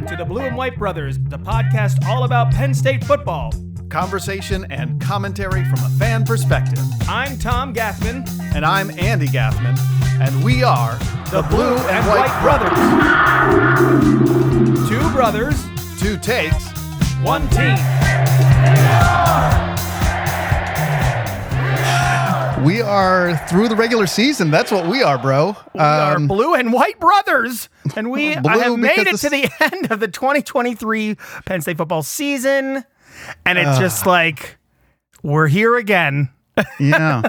Welcome to the Blue and White Brothers, the podcast all about Penn State football. Conversation and commentary from a fan perspective. I'm Tom Gaffman, And I'm Andy Gaffman, and we are the Blue and White Brothers. Two brothers, Two takes. one team. We are through the regular season. That's what we are, bro. We are Um, Blue and White Brothers, and we have made it to the end of the 2023 Penn State football season, and it's just like we're here again. yeah,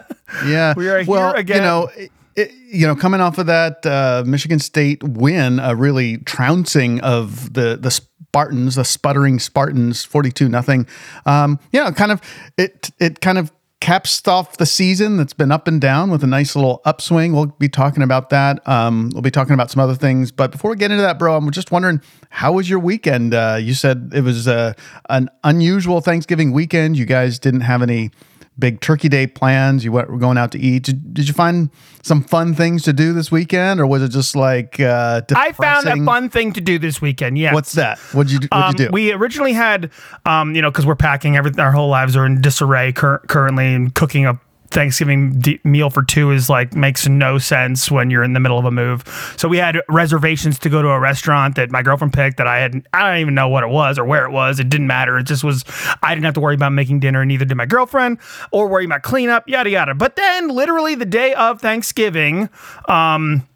yeah. We are here again. You know, it, you know, coming off of that uh, Michigan State win, a really trouncing of the the Spartans, the sputtering Spartans, forty-two nothing. Um, you know, kind of it it kind of caps off the season that's been up and down with a nice little upswing. We'll be talking about that. Um, we'll be talking about some other things. But before we get into that, bro, I'm just wondering how was your weekend? Uh, you said it was uh, an unusual Thanksgiving weekend. You guys didn't have any big turkey day plans you went, were going out to eat. Did, did you find some fun things to do this weekend or was it just like uh I found a fun thing to do this weekend. Yeah, what's that? What did you, Um, you do? We originally had, um, you know, because we're packing everything, our whole lives are in disarray cur- currently, and cooking a Thanksgiving meal for two is like makes no sense when you're in the middle of a move. So we had reservations to go to a restaurant that my girlfriend picked that I had, I don't even know what it was or where it was. It didn't matter. It just was, I didn't have to worry about making dinner, neither did my girlfriend, or worry about cleanup, yada, yada. But then, literally the day of Thanksgiving, um,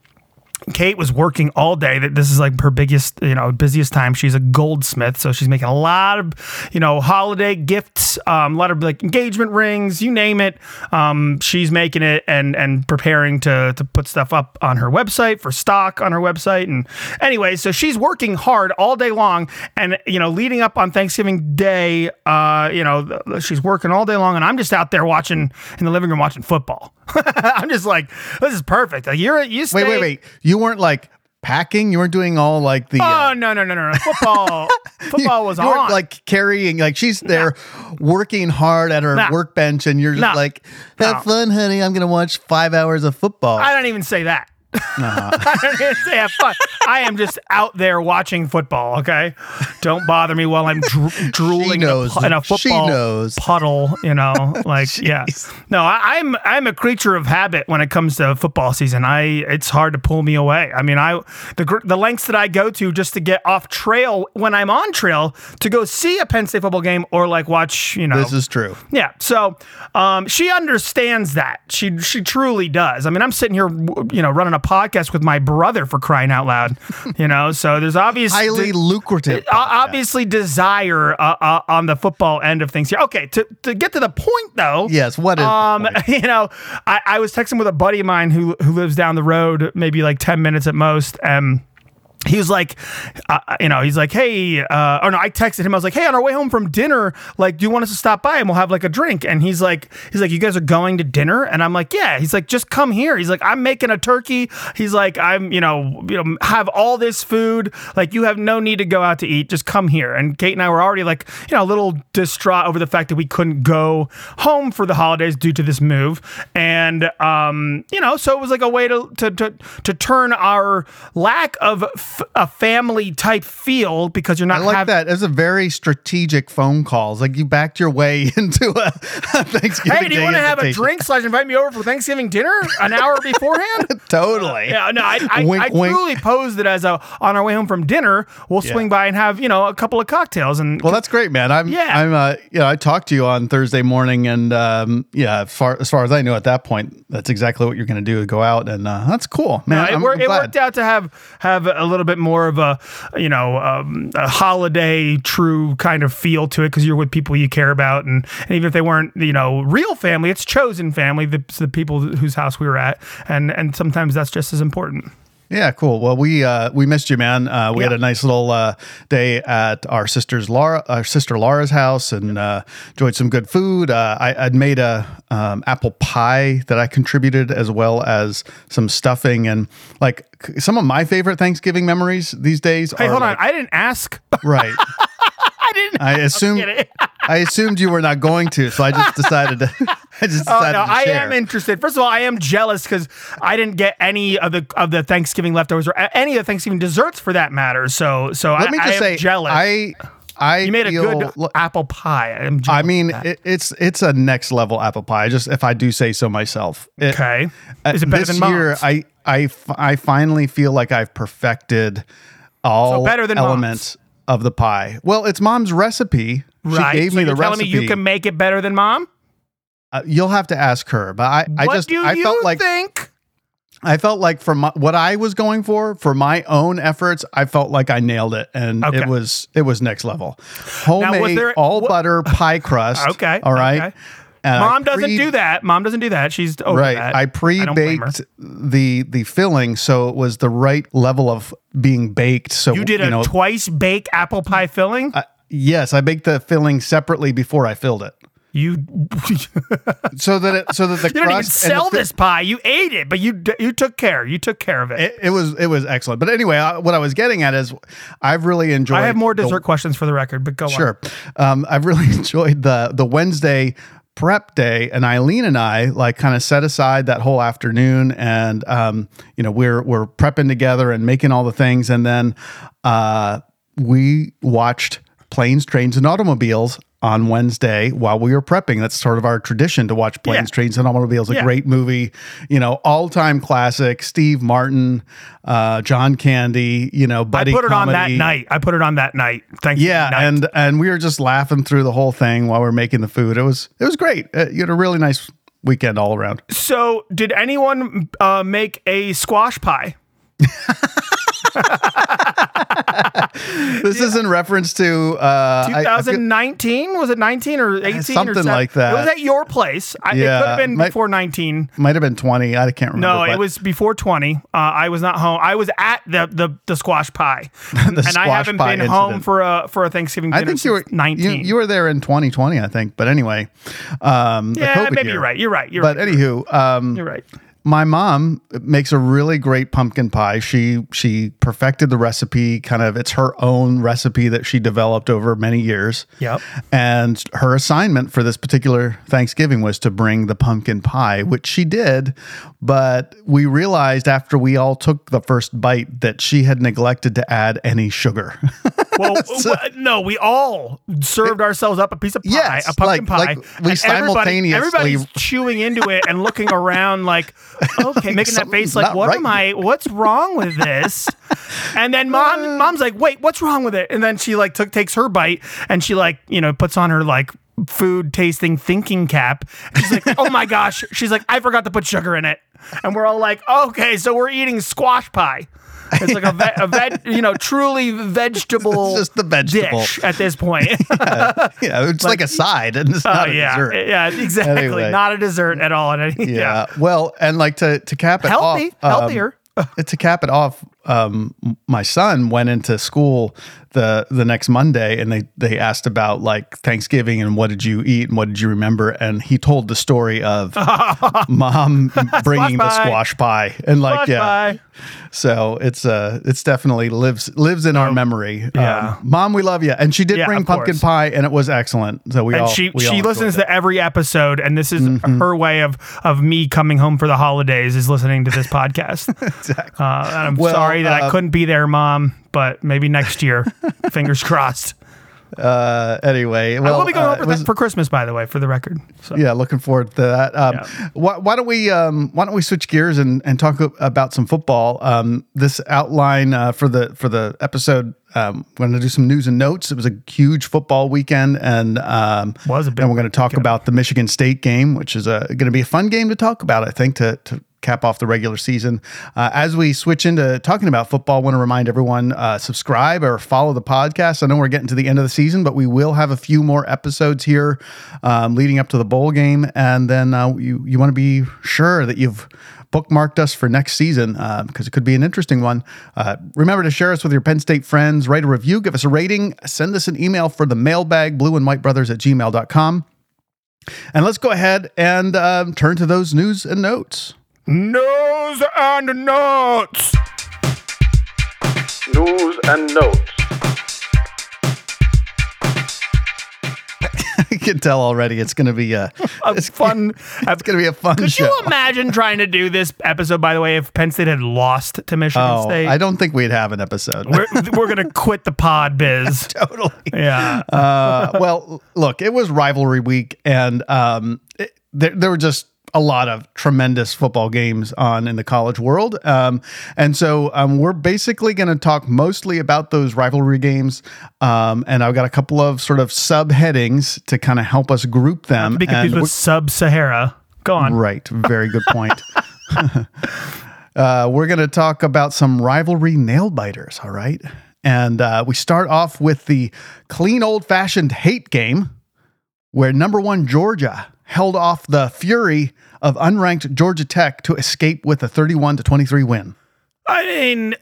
Kate was working all day. That this is like her biggest, you know, busiest time. She's a goldsmith, so she's making a lot of, you know, holiday gifts, um, a lot of like engagement rings, you name it. Um, she's making it and and preparing to to put stuff up on her website for stock on her website. And anyway, so she's working hard all day long, and you know, leading up on Thanksgiving Day, uh, you know, she's working all day long, and I'm just out there watching in the living room watching football. I'm just like, this is perfect. Like you're you stay, wait wait wait you weren't like packing you weren't doing all like the Oh uh, no no no no no! Football football was you on. like carrying like she's there working hard at her Nah. workbench and you're just Nah. like have fun honey i'm gonna watch five hours of football I don't even say that. Uh-huh. I don't even say have fun. I am just out there watching football. Okay, don't bother me while I'm dro- drooling in a pu- in a football puddle. You know, like yeah. No, I, I'm I'm a creature of habit when it comes to football season. I it's hard to pull me away. I mean, I the gr- the lengths that I go to just to get off trail when I'm on trail to go see a Penn State football game or like watch you know this is true Yeah. So um, she understands that. She she truly does. I mean, I'm sitting here, you know, running a podcast with my brother for crying out loud. You know, so there's obvious highly lucrative obviously desire uh, uh, on the football end of things here. Okay, to, to get to the point though. yes what is Um, you know, I, I was texting with a buddy of mine who who lives down the road, maybe like ten minutes at most, and he was like, uh, you know, he's like, hey, uh, or no, I texted him. I was like, hey, on our way home from dinner, like, do you want us to stop by and we'll have like a drink? And he's like, he's like, you guys are going to dinner? And I'm like, yeah. He's like, just come here. He's like, I'm making a turkey. He's like, I'm, you know, you know, have all this food. Like, you have no need to go out to eat. Just come here. And Kate and I were already like, you know, a little distraught over the fact that we couldn't go home for the holidays due to this move. And, um, you know, so it was like a way to to to, to turn our lack of f- a family type feel because you're not I like that. It's a very strategic phone calls. Like you backed your way into a, a Thanksgiving. Hey, do you want to have a drink slash invite me over for Thanksgiving dinner an hour beforehand? Totally. Yeah, no, I, I, Wink, I wink. truly posed it as a on our way home from dinner, we'll swing by and have you know a couple of cocktails and Well, that's great, man. I'm, Yeah. I'm, uh, you know, I talked to you on Thursday morning, and um, yeah, as far as far as I knew at that point, that's exactly what you're going to do: go out, and uh, that's cool, man. No, it, wor- it worked out to have have a little bit more of a you know um, a holiday true kind of feel to it because you're with people you care about. And, and even if they weren't you know real family it's chosen family the, the people whose house we were at. And and sometimes that's just as important Yeah, cool. Well, we uh, we missed you, man. Uh, we had a nice little uh, day at our sister's Laura, our sister Laura's house, and uh, enjoyed some good food. Uh, I, I'd made a um, apple pie that I contributed, as well as some stuffing, and like some of my favorite Thanksgiving memories these days. hey hold like- on i didn't ask right. i didn't I assumed. I assumed you were not going to, so I just decided to. I just Oh no, I am interested. First of all, I am jealous because I didn't get any of the of the Thanksgiving leftovers or any of the Thanksgiving desserts for that matter. So, so Let I, me I just am say, jealous. I I you made a feel, good apple pie. I am. I mean, it, it's it's a next level apple pie. Just if I do say so myself. It- okay. uh, Is it better this than year? mom's? I I I finally feel like I've perfected all So better than elements of the pie. Well, it's mom's recipe. right. She gave so me you're the telling recipe. me you can make it better than mom? Uh, you'll have to ask her, but I I what just do I you felt like think? I felt like for my, what I was going for for my own efforts, I felt like I nailed it, and Okay. it was it was next level. Homemade there- all what- butter pie crust. Okay, all right. okay. And I Mom doesn't do that. Mom doesn't do that. She's over Right, that. I don't blame her. pre-baked the the filling, so it was the right level of being baked. So You did a know, twice bake apple pie filling. uh, yes, I baked the filling separately before I filled it, you so that it so that the you don't even the sell fi- this pie. You ate it, but you you took care. You took care of it. It, it was it was excellent. But anyway, I, what I was getting at is, I've really enjoyed. I have more the- dessert questions for the record, but go on. Sure. Um, I've really enjoyed the the Wednesday prep day, and Eileen and I like kind of set aside that whole afternoon, and um, you know we're we're prepping together and making all the things, and then uh, we watched planes, trains, and automobiles. On Wednesday, while we were prepping, that's sort of our tradition to watch planes, Yeah. trains, and automobiles. A Yeah. great movie, you know, all-time classic. Steve Martin, uh, John Candy, you know, I buddy put it on that night. I put it on that night. Thank you. Yeah, and and we were just laughing through the whole thing while we are making the food. It was it was great. Uh, you had a really nice weekend all around. so, did anyone uh, make a squash pie? This is in reference to uh, I- I 2019 was it 19 or 18 or something 7? like that. It was at your place. I, it could have been might- before 19. might have been twenty. I can't remember. No, it was before 20. Uh, I was not home. I was at the the, the squash pie, and I haven't been home for a for a Thanksgiving dinner I think you were 19. You, you were there in 2020, I think. But anyway, um, yeah, maybe year. you're right. You're right. You're But right. anywho, um, You're right. My mom makes a really great pumpkin pie. She she perfected the recipe. Kind of, it's her own recipe that she developed over many years. Yep. And her assignment for this particular Thanksgiving was to bring the pumpkin pie, which she did. But we realized after we all took the first bite that she had neglected to add any sugar. Well, w- no, we all served ourselves up a piece of pie, Yes, a pumpkin like- pie. like we and everybody- simultaneously- everybody's chewing into it and looking around like, okay, making that face like, what right am I? What's wrong with this? and then mom, uh. mom's like, wait, what's wrong with it? And then she like took takes her bite and she like you know puts on her like food tasting thinking cap. She's like, oh my gosh. She's like, I forgot to put sugar in it. And we're all like, okay, so we're eating squash pie. It's like a, ve- a veg, you know, truly vegetable It's just the vegetable. dish at this point. yeah, it's like, a side and it's Oh not a yeah, dessert. yeah, exactly. Anyway. Not a dessert at all. Any, Yeah. yeah. Well, and like to to cap it healthy, off, um, healthier. to cap it off, um, my son went into school the the next Monday, and they they asked about like Thanksgiving and what did you eat and what did you remember, and he told the story of mom bringing the squash pie, and like Squash yeah, pie. so it's uh it's definitely lives lives in our memory. Oh, yeah. Um, mom, we love you, and she did Yeah, bring pumpkin course. pie, and it was excellent. So we And all she we she enjoyed listens to every episode, and this is Mm-hmm. her way of of me coming home for the holidays is listening to this podcast. exactly. Uh, and I'm Well, sorry that I uh, couldn't be there, mom, but maybe next year. Fingers crossed. Uh, anyway, I will be going uh, over was- for Christmas, by the way, for the record. So. yeah, looking forward to that. Um, Yeah. why, why don't we um, why don't we switch gears and, and talk about some football? Um, this outline uh, for the for the episode. Um, we're going to do some news and notes. It was a huge football weekend, and um, Was a big and we're going to talk weekend. about the Michigan State game, which is going to be a fun game to talk about. I think to to cap off the regular season. Uh, as we switch into talking about football, I want to remind everyone uh, subscribe or follow the podcast. I know we're getting to the end of the season, but we will have a few more episodes here um, leading up to the bowl game, and then uh, you you want to be sure that you've bookmarked us for next season uh, because it could be an interesting one. Uh, remember to share us with your Penn State friends, write a review, give us a rating, send us an email for the mailbag, blue and white brothers at gmail.com. And let's go ahead and um, turn to those news and notes. News and notes. News and notes. I can tell already. It's going to be a, A it's fun. It's going to be a fun Could show. you imagine trying to do this episode? By the way, if Penn State had lost to Michigan oh, State, I don't think we'd have an episode. we're, we're gonna quit the pod biz. totally. Yeah. uh, well, look, it was rivalry week, and um, it, there, there were just a lot of tremendous football games on in the college world. Um, and so um, we're basically going to talk mostly about those rivalry games. Um, and I've got a couple of sort of subheadings to kind of help us group them. Be confused And with Sub-Sahara. Go on. Right. Very good point. uh, we're going to talk about some rivalry nail biters. All right. And uh, we start off with the clean old fashioned hate game where number one Georgia held off the fury of unranked Georgia Tech to escape with a 31 to 23 win. I mean,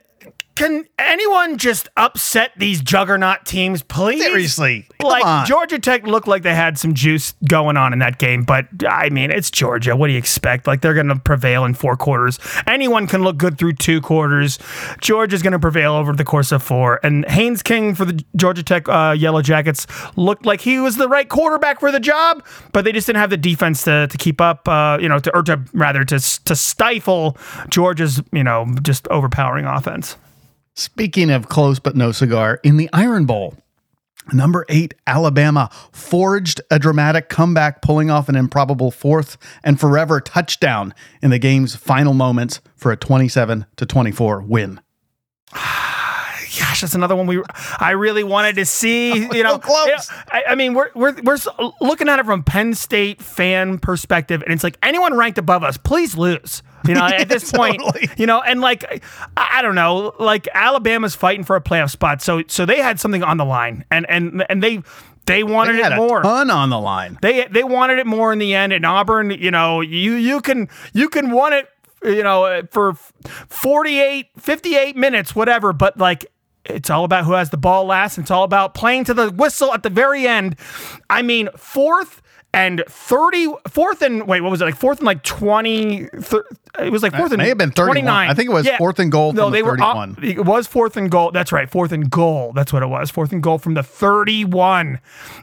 can anyone just upset these juggernaut teams, please? Seriously. Come Like on. Georgia Tech looked like they had some juice going on in that game, but I mean, it's Georgia. What do you expect? Like they're going to prevail in four quarters. Anyone can look good through two quarters. Georgia's going to prevail over the course of four. And Haynes King for the Georgia Tech uh, Yellow Jackets looked like he was the right quarterback for the job, but they just didn't have the defense to, to keep up. Uh, you know, to or to rather to to stifle Georgia's you know just overpowering offense. Speaking of close but no cigar, in the Iron Bowl, number eight, Alabama forged a dramatic comeback, pulling off an improbable fourth and forever touchdown in the game's final moments for a 27 to 24 win. gosh, that's another one we I really wanted to see. Oh, you know, close. you know, I, I mean, we're we're we're looking at it from Penn State fan perspective, and it's like anyone ranked above us, please lose. You know, at this point, Totally. you know, and like I, I don't know, like Alabama's fighting for a playoff spot, so so they had something on the line, and and and they they wanted They had it a more. ton on the line. They they wanted it more in the end. And Auburn, you know, you you can you can want it, you know, for 48, 58 minutes, whatever. But like, it's all about who has the ball last. It's all about playing to the whistle at the very end. I mean, fourth and 30, fourth and wait, what was it like? Fourth and like twenty. Thir- it was like uh, fourth and may have been 31. 29. I think it was fourth and goal No, from the they were up- it was fourth and goal. That's right, fourth and goal. That's what it was. Fourth and goal from the 31.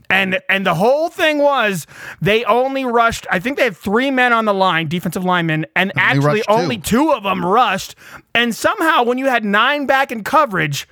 And and the whole thing was they only rushed, I think they had three men on the line, defensive linemen, and actually rushed two. only two of them rushed. And somehow when you had nine back in coverage,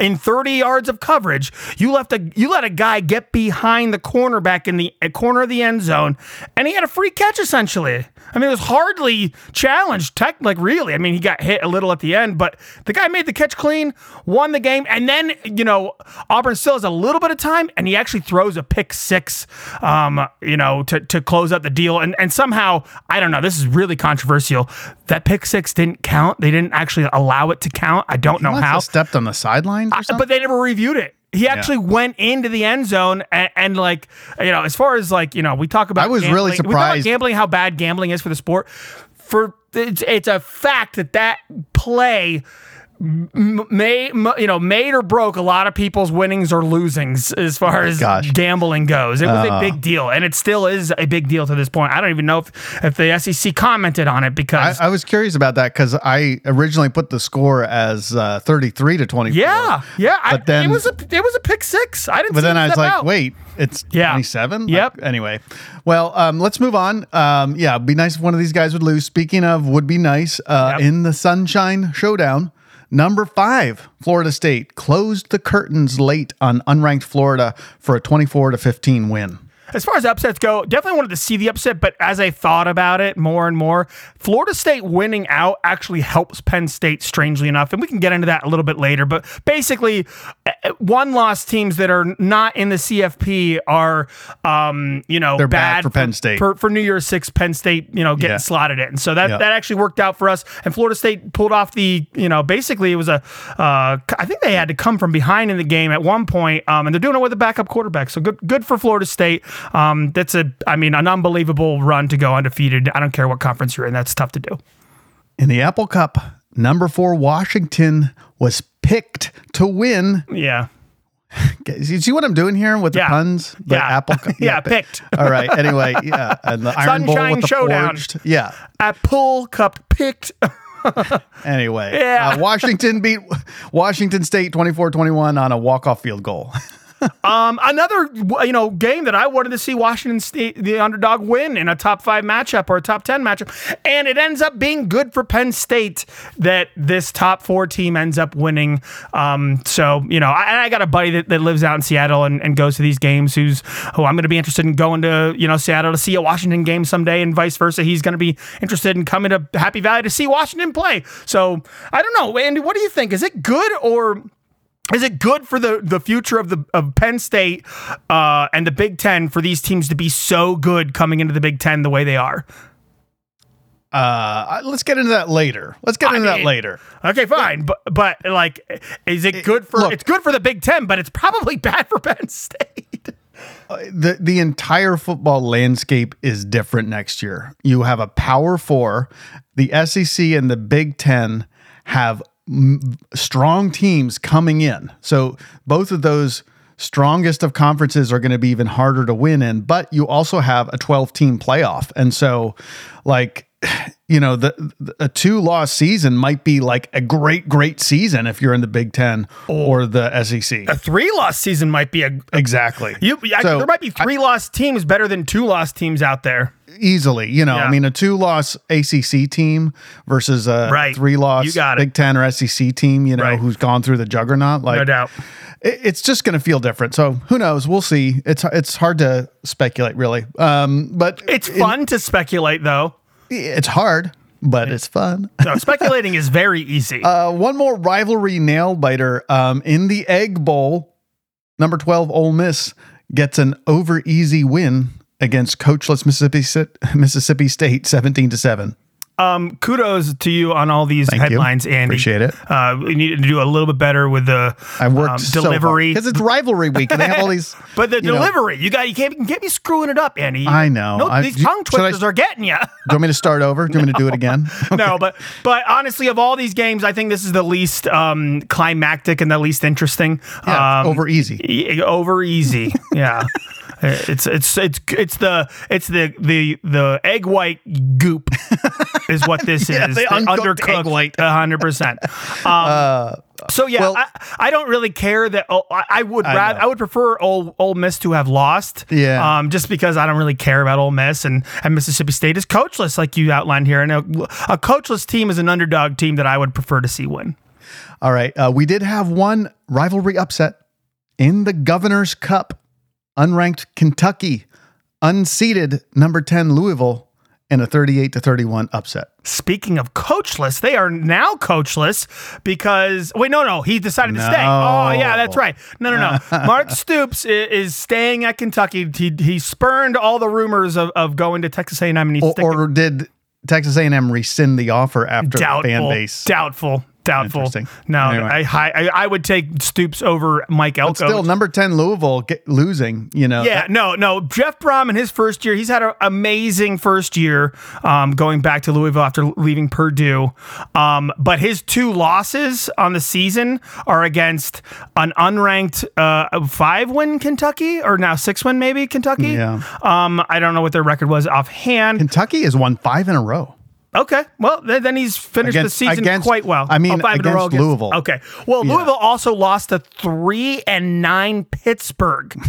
in 30 yards of coverage, you left a you let a guy get behind the cornerback in the uh, corner of the end zone, and he had a free catch essentially. I mean, it was hardly challenged, tech like really. I mean, he got hit a little at the end, but the guy made the catch clean, won the game, and then you know Auburn still has a little bit of time, and he actually throws a pick six, um, you know, to, to close up the deal, and and somehow I don't know, this is really controversial. That pick six didn't count. They didn't actually allow it to count. I don't know how stepped on the sideline, but they never reviewed it. He actually went into the end zone and, and, like you know, as far as like you know, we talk about. I was really gambling- about surprised. gambling, how bad gambling is for the sport. For it's, it's a fact that that play may you know made or broke a lot of people's winnings or losings as far as Gosh. gambling goes. It was Uh. a big deal, and it still is a big deal to this point. I don't even know if if the SEC commented on it because I was curious about that because I originally put the score as uh, 33 to 24. yeah, yeah, I, But then- it was a it was a pick six. I didn't. But then I was like, out. wait, it's Yeah. 27? Yep. Like, anyway, well, um, let's move on. Um, yeah, it'd be nice if one of these guys would lose. Speaking of would be nice, uh, Yep. in the Sunshine Showdown, number five, Florida State closed the curtains late on unranked Florida for a 24 to 15 win. As far as upsets go, definitely wanted to see the upset, but as I thought about it more and more, Florida State winning out actually helps Penn State, strangely enough. And we can get into that a little bit later. But basically, one loss teams that are not in the CFP are, um, you know, They're bad for Penn State. For, for New Year's Six, Penn State, you know, getting Yeah. slotted in. So that, Yeah. that actually worked out for us. And Florida State pulled off the, you know, basically it was a, uh, I think they had to come from behind in the game at one point, um, and they're doing it with a backup quarterback. So good, good for Florida State. Um, that's a, I mean, an unbelievable run to go undefeated. I don't care what conference you're in. That's tough to do. In the Apple Cup, number four, Washington was picked to win. Yeah. You see what I'm doing here with the Yeah. puns? The Yeah. Apple Cup. Yeah, picked. All right. Anyway, yeah. And the Iron Bowl Sunshine with the Showdown. forged. Yeah. Apple Cup picked. Anyway, Yeah. uh, Washington beat Washington State 24-21 on a walk-off field goal. um, another you know game that I wanted to see Washington State, the underdog, win in a top five matchup or a top ten matchup, and it ends up being good for Penn State that this top four team ends up winning. Um, so you know, I, I got a buddy that, that lives out in Seattle and, and goes to these games. Who's who I'm going to be interested in going to you know Seattle to see a Washington game someday, and vice versa. He's going to be interested in coming to Happy Valley to see Washington play. So I don't know, Andy. What do you think? Is it good or is it good for the, the future of the of Penn State uh, and the Big Ten for these teams to be so good coming into the Big Ten the way they are? Uh, let's get into that later. Let's get I into that later. Okay, fine, but but like, is it good for? look- it's good for the Big Ten, but it's probably bad for Penn State. the the entire football landscape is different next year. You have a Power Four, the SEC and the Big Ten have m- strong teams coming in. So both of those strongest of conferences are going to be even harder to win in. But you also have a twelve team playoff, and so like. You know, the, the a two loss season might be like a great, great season if you're in the Big Ten or the SEC. A three loss season might be a. Exactly. You, I- So, there might be three loss teams better than two loss teams out there. easily. You know, Yeah. I mean, a two loss ACC team versus a Right. three loss You got it. Big Ten or SEC team, you know, Right. who's gone through the juggernaut. Like, No doubt. it- it's just going to feel different. So who knows? We'll see. It's it's hard to speculate, really. Um, but It's in- fun to speculate, though. It's hard, but it's fun. No, speculating is very easy. Uh, one more rivalry nail biter. Um, in the Egg Bowl, number twelve Ole Miss gets an over easy win against coachless Mississippi Mississippi State, seventeen to seven. Um, kudos to you on all these Thank you. headlines, Andy. Appreciate it. Uh, we need to do a little bit better with the I worked um, delivery, because it's rivalry week and they have all these. but the you know- delivery. You got you can't, you can't be screwing it up, Andy. I know. No, I- these tongue should I- twisters are getting you. Do you want me to start over? Do you want me to do it again? no, but but honestly, of all these games, I think this is the least um, climactic and the least interesting. Yeah, um, over easy. e- over easy. Yeah. It's it's it's it's the it's the the the egg white goop is what this Yeah, is. the uncooked egg white. Uh, hundred percent. Um, So yeah, well- I, I don't really care that. Oh, I, I would rather know. I would prefer Ole, Ole Miss to have lost. Yeah. Um, just because I don't really care about Ole Miss and and Mississippi State is coachless, like you outlined here, and a, a coachless team is an underdog team that I would prefer to see win. All right. Uh, we did have one rivalry upset in the Governor's Cup. Unranked Kentucky unseeded number 10 Louisville in a 38 to 31 upset. Speaking of coachless, they are now coachless because wait, no, no, he decided to stay. Oh, yeah, that's right. No, no, no. Mark Stoops is staying at Kentucky. He, he spurned all the rumors of, of going to Texas A&M, and he's Or, or did Texas A&M rescind the offer after the doubtful, fan base? doubtful, doubtful. No, Anyway. I, I I would take Stoops over Mike Elko. Still, number 10 Louisville get, losing, you know. Yeah, no, no. Jeff Brohm in his first year, he's had an amazing first year um, going back to Louisville after leaving Purdue. Um, but his two losses on the season are against an unranked uh, five win Kentucky or now six win maybe Kentucky. Yeah. Um, I don't know what their record was offhand. Kentucky has won five in a row. Okay. Well, then, then he's finished Against- the season against- quite well. I mean, five in a row against Louisville. Okay. Well, Yeah. Louisville also lost to three and nine Pittsburgh.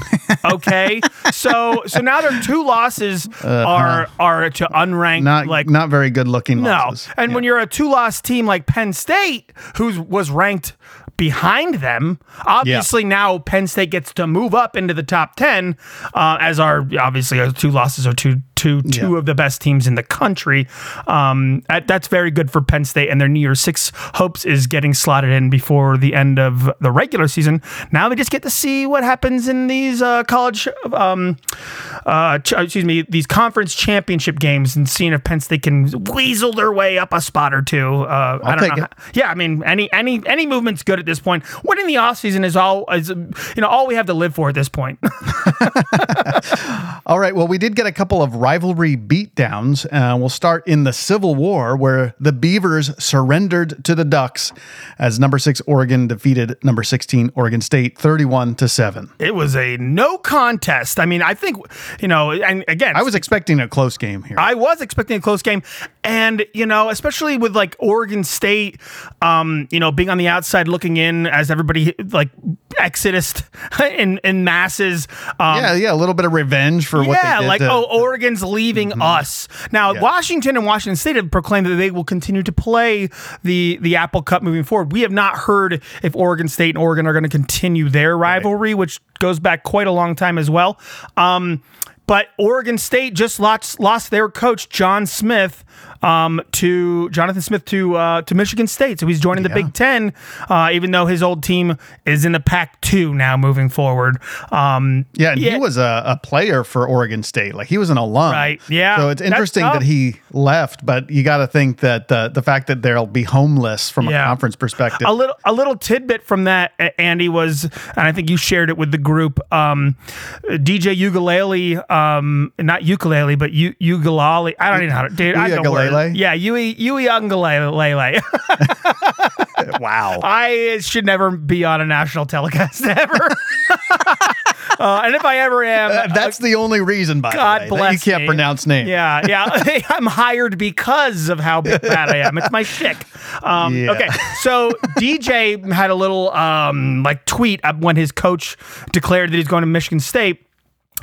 Okay. so so now their two losses are are to unranked Not like not very good looking no. losses. And when you're a two loss team like Penn State, who was ranked behind them, obviously now Penn State gets to move up into the top 10, uh, as our obviously our two losses are two, two, two Yeah. of the best teams in the country. Um, that, that's very good for Penn State, and their New Year's Six hopes is getting slotted in before the end of the regular season. Now they just get to see what happens in these uh, college, um, uh, ch- excuse me, these conference championship games and seeing if Penn State can weasel their way up a spot or two. Uh, I don't know. Yeah, I mean, any any any movement's good at this point. Winning the offseason is all is you know all we have to live for at this point. All right. Well, we did get a couple of rivalry beatdowns. Uh, we'll start in the Civil War, where the Beavers surrendered to the Ducks as number six Oregon defeated number 16 Oregon State 31 to 7. It was a no contest. I mean, I think, you know, and again, I was expecting a close game here. I was expecting a close game. And, you know, especially with like Oregon State, um, you know, being on the outside looking in as everybody like exodus in, in masses. Um, yeah, yeah, a little bit of revenge for what they yeah, like to- oh, Leaving us now. Yeah. Washington and Washington State have proclaimed that they will continue to play the the Apple Cup moving forward. We have not heard if Oregon State and Oregon are going to continue their rivalry, which goes back quite a long time as well. Um, but Oregon State just lost lost their coach John Smith um, to Jonathan Smith to uh, to Michigan State, so he's joining the Yeah. Big Ten, uh, even though his old team is in the Pac two now moving forward. Um, yeah, and he was a, a player for Oregon State. Like he was an alum. Right, yeah. So it's interesting that he left, but you got to think that the, the fact that they'll be homeless from Yeah. a conference perspective. a little a little tidbit from that Andy was and I think you shared it with the group um, DJ ukulele um, not ukulele but u- ukulele I don't even know how to dude I don't Ukulele? Word. yeah Yui Yui ukulele wow. I should never be on a national telecast ever uh, and if I ever am That's the only reason, by God the way, bless you can't me. pronounce names. Yeah, yeah. I'm hired because of how bad I am. It's my shtick. Um, Yeah. Okay, so DJ had a little um, like tweet when his coach declared that he's going to Michigan State.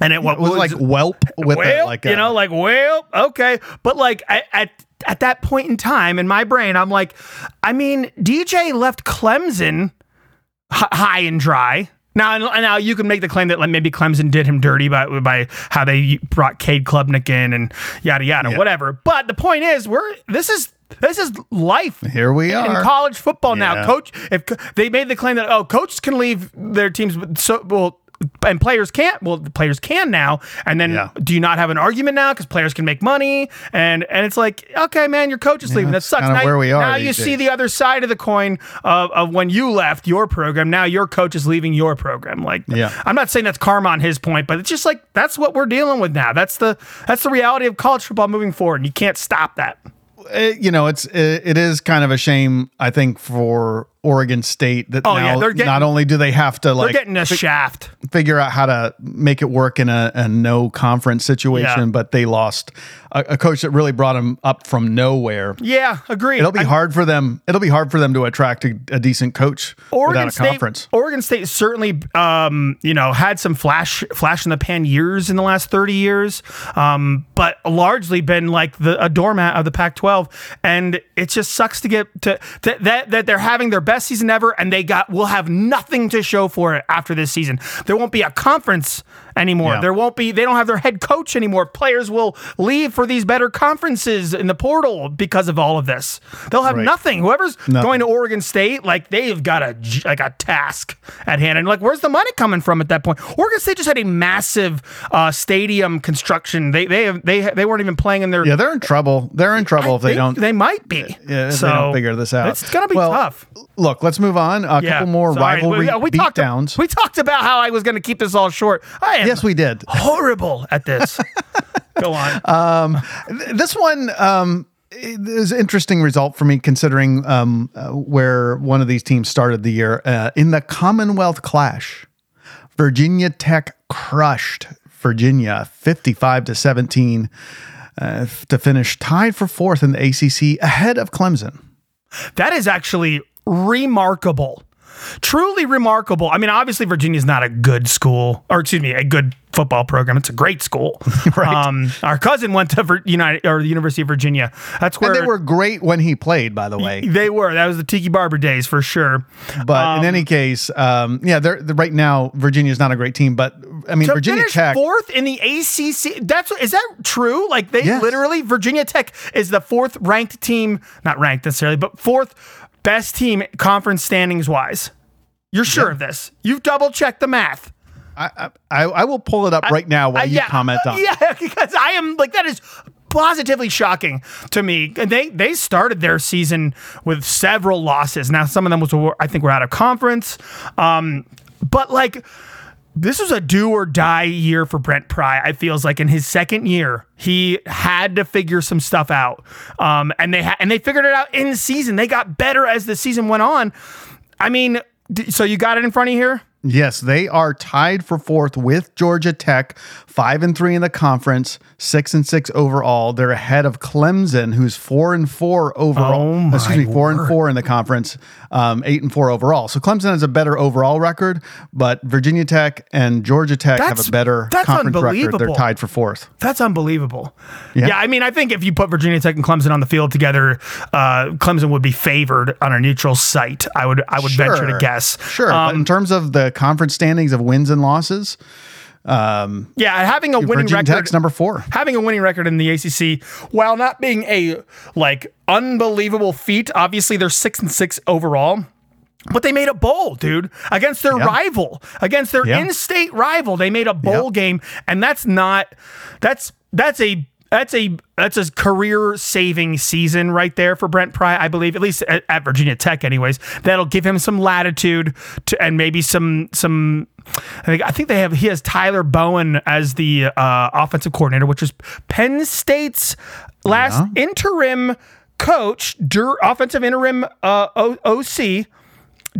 And it what Was it like whelp with a, like you a, know, like whelp okay, but like at, at at that point in time in my brain, I'm like, I mean, DJ left Clemson h- high and dry. Now, now you can make the claim that like maybe Clemson did him dirty by by how they brought Cade Klubnik in and yada yada, Yeah. whatever. But the point is, we're this is this is life Here we are in college football now. Coach, if they made the claim that oh, coaches can leave their teams, but so well. And players can't. Well, the players can now. And then, Yeah. do you not have an argument now because players can make money? And and it's like, okay, man, your coach is leaving. That sucks. now, where we are Now you see the other side of the coin of, of when you left your program. Now your coach is leaving your program. Like, Yeah. I'm not saying that's karma on his point, but it's just like that's what we're dealing with now. That's the that's the reality of college football moving forward. And you can't stop that. it- you know, it's it, it is kind of a shame, I think, for Oregon State that Oh, now yeah, they're getting- not only do they have to They're like getting a shaft. figure out how to make it work in a, a no conference situation, Yeah. but they lost a, a coach that really brought them up from nowhere. Yeah, agree. It'll be I- hard for them. It'll be hard for them to attract a, a decent coach Oregon without a State, conference. Oregon State certainly, um, you know, had some flash, flash in the pan years in the last thirty years, um, but largely been like the a doormat of the Pac-12, and it just sucks to get to, to that that they're having their best season ever, and they got will have nothing to show for it after this season. There won't be a conference anymore. Yeah. There won't be. They don't have their head coach anymore. Players will leave for these better conferences in the portal because of all of this. They'll have Right. nothing. Whoever's Nothing. going to Oregon State, like they've got a like a task at hand, and like where's the money coming from at that point? Oregon State just had a massive uh, stadium construction. They they have, they they weren't even playing in their. Yeah, they're in trouble. They're in trouble if they, don't. They might be. yeah, if so they don't figure this out. It's gonna be Well, tough. Look, let's move on. A Yeah. couple more Sorry. rivalry we, we talked, beatdowns. we talked about how I was going to keep this all short. I am yes, we did. horrible at this. Go on. This one um, is an interesting result for me considering um, uh, where one of these teams started the year uh, in the Commonwealth Clash. Virginia Tech crushed Virginia 55 to 17 uh, to finish tied for fourth in the ACC ahead of Clemson. That is actually remarkable. Truly remarkable. I mean, obviously Virginia's not a good school, or excuse me, a good football program. It's a great school. Right. Um, our cousin went to Vir- United or the University of Virginia. That's where And they were great when he played, by the way. They were. That was the Tiki Barber days for sure. But in any case, um, yeah, they're, they're- right now Virginia's not a great team. But I mean, Virginia Tech. fourth in the ACC. That's is that true? Like they Yes. literally Virginia Tech is the fourth ranked team, not ranked necessarily, but fourth best team conference standings wise. You're sure of this? You've double checked the math. I, I, I will pull it up right now while you comment on. Yeah, because I am like that is positively shocking to me. And they they started their season with several losses. Now some of them was I think were out of conference. Um, but like this was a do or die year for Brent Pry. I feels like in his second year, he had to figure some stuff out, um, and they ha- and they figured it out in season. They got better as the season went on. I mean, d- so you got it in front of you here. Yes, they are tied for fourth with Georgia Tech, five and three in the conference, six and six overall. They're ahead of Clemson, who's four and four overall. Oh, my excuse me, four and four in the conference, um, eight and four overall. So Clemson has a better overall record, but Virginia Tech and Georgia Tech have a better that's conference record. They're tied for fourth. That's unbelievable. Yeah. Yeah. I mean, I think if you put Virginia Tech and Clemson on the field together, uh, Clemson would be favored on a neutral site. I would, I would venture to guess. Sure, but in terms of the conference standings of wins and losses, um, Yeah, having a winning Virginia record, Tech's number four. having a winning record in the ACC, while not being a like unbelievable feat, obviously they're six and six overall. But they made a bowl, dude, against their Yeah. rival, against their Yeah. in-state rival. They made a bowl Yeah. game, and that's not that's that's a that's a that's a career-saving season right there for Brent Pry, I believe, at least at, at Virginia Tech, anyways. That'll give him some latitude to and maybe some some. I think I think they have he has Tyler Bowen as the uh, offensive coordinator, which is Penn State's last interim coach, dur- offensive interim uh, o- OC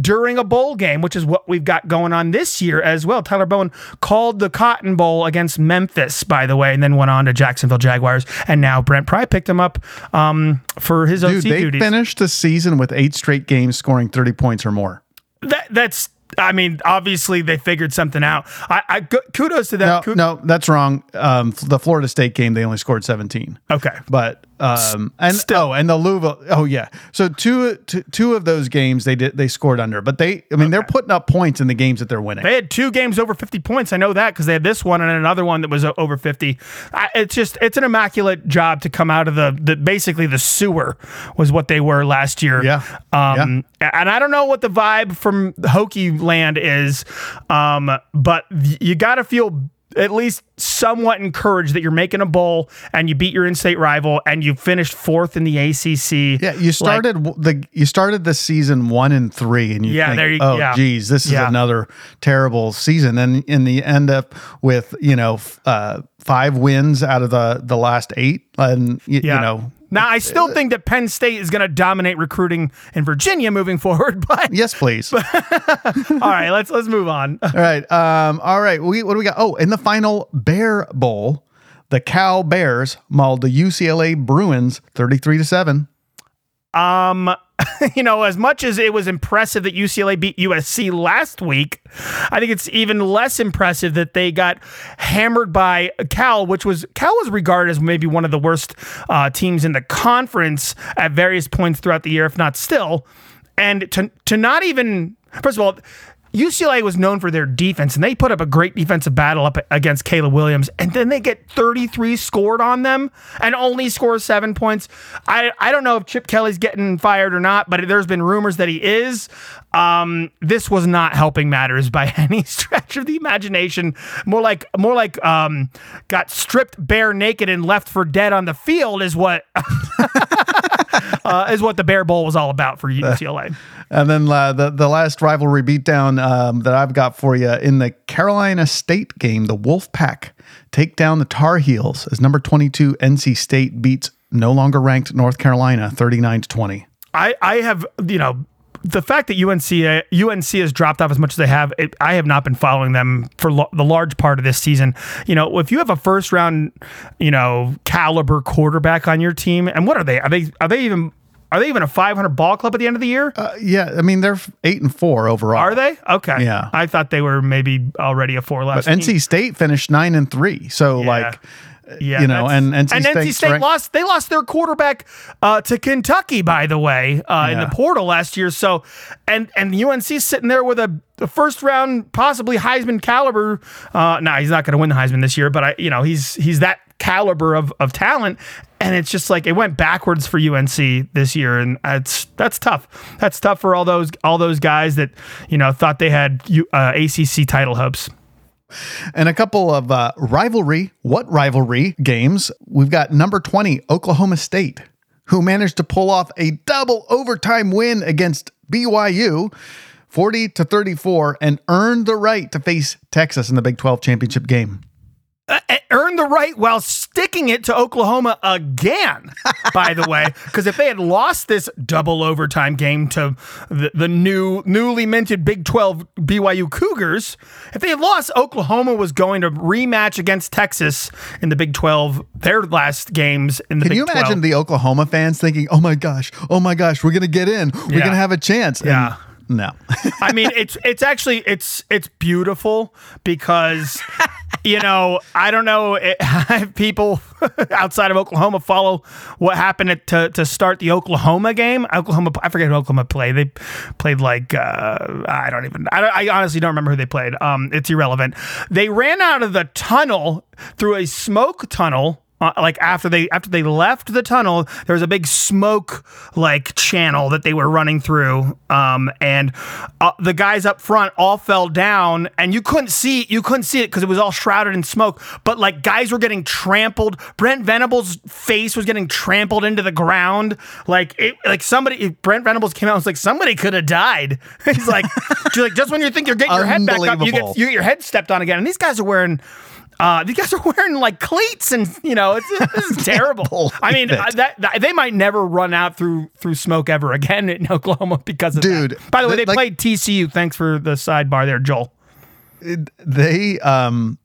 during a bowl game, which is what we've got going on this year as well. Tyler Bowen called the Cotton Bowl against Memphis, by the way, and then went on to Jacksonville Jaguars. And now Brent Pry picked him up um, for his Dude, OC they duties. finished the season with eight straight games scoring 30 points or more. that, that's, I mean, obviously they figured something out. I, I kudos to No, that. No, that's wrong. Um, the Florida State game, they only scored 17. Okay. But um, and oh, and the Louisville. Oh yeah. So two, two two of those games they did they scored under, but they I mean they're putting up points in the games that they're winning. They had two games over 50 points. I know that because they had this one and another one that was over 50. I, it's just, it's an immaculate job to come out of the, the basically the sewer was what they were last year. Yeah. Um, And I don't know what the vibe from Hokie land is, um, but you got to feel at least somewhat encouraged that you're making a bowl and you beat your in-state rival and you finished fourth in the ACC. yeah, you started w the you started the season one and three, and you Yeah, think, there you- oh yeah. geez, this is Yeah. another terrible season, and in the end up with you know uh, five wins out of the the last eight, and y- Yeah. you know Now I still think that Penn State is going to dominate recruiting in Virginia moving forward, but yes, please. all right, let's let's move on. All right. Um, all right. We, what do we got? Oh, in the final Bear Bowl, the Cal Bears mauled the UCLA Bruins 33 to 7. Um, you know, as much as it was impressive that UCLA beat USC last week, I think it's even less impressive that they got hammered by Cal, which was Cal was regarded as maybe one of the worst uh, teams in the conference at various points throughout the year, if not still. And to to not even first of all. UCLA was known for their defense, and they put up a great defensive battle up against Caleb Williams, and then they get 33 scored on them and only score seven points. I, I don't know if Chip Kelly's getting fired or not, but there's been rumors that he is. Um, this was not helping matters by any stretch of the imagination. More like more like um, got stripped bare naked and left for dead on the field is what uh, is what the Bear Bowl was all about for UCLA. And then uh, the, the last rivalry beatdown um, that I've got for you in the Carolina State game, the Wolf Pack take down the Tar Heels as number 22 NC State beats no longer ranked North Carolina 39 to 20. I, I have, you know, the fact that UNC UNC has dropped off as much as they have, it, I have not been following them for lo- the large part of this season. You know, if you have a first round, you know, caliber quarterback on your team, and what are they? Are they are they even are they even a 500 ball club at the end of the year? Uh, yeah, I mean, they're 8 and 4 overall. are they? Okay. Yeah. I thought they were maybe already a four less. team. NC State finished 9 and 3. So, like, Yeah, you know, and NC and NC State lost. They lost their quarterback uh, to Kentucky, by the way, uh, in the portal last year. So, and and UNC sitting there with a, a first round, possibly Heisman caliber. Uh, nah, he's not going to win the Heisman this year, but I, you know, he's he's that caliber of of talent. And it's just like it went backwards for UNC this year, and that's that's tough. That's tough for all those all those guys that you know thought they had U- uh, ACC title hopes. And a couple of uh, rivalry, what rivalry games? We've got number 20, Oklahoma State, who managed to pull off a double overtime win against BYU. 40 to 34, and earned the right to face Texas in the Big 12 championship game. Uh, earned the right while sticking it to Oklahoma again, by the way. Because if they had lost this double overtime game to the, the new newly minted Big 12 BYU Cougars, if they had lost, Oklahoma was going to rematch against Texas in the Big 12, their last games in the Can Big Can you imagine 12. the Oklahoma fans thinking, "Oh my gosh, oh my gosh, we're gonna get in, we're Yeah. gonna have a chance"? And Yeah. No. I mean, it's it's actually it's it's beautiful because you know I don't know if people outside of Oklahoma follow what happened to to start the Oklahoma game. Oklahoma, I forget who Oklahoma played. They played like uh, I don't even. I, don't, I honestly don't remember who they played. Um, it's irrelevant. They ran out of the tunnel through a smoke tunnel uh, like after they after they left the tunnel there was a big smoke like channel that they were running through um, and uh, the guys up front all fell down and you couldn't see you couldn't see it because it was all shrouded in smoke but like guys were getting trampled. Brent venables face was getting trampled into the ground. Like it like somebody brent venables came out and was like somebody could have died. He's like like just when you think you're getting your head back up you get you get your head stepped on again. And these guys are wearing uh, these guys are wearing like cleats, and you know it's is terrible. I mean, uh, that, that- they might never run out through through smoke ever again in Oklahoma because of that. Dude, that. By the way, they like- played TCU. Thanks for the sidebar there, Joel. they um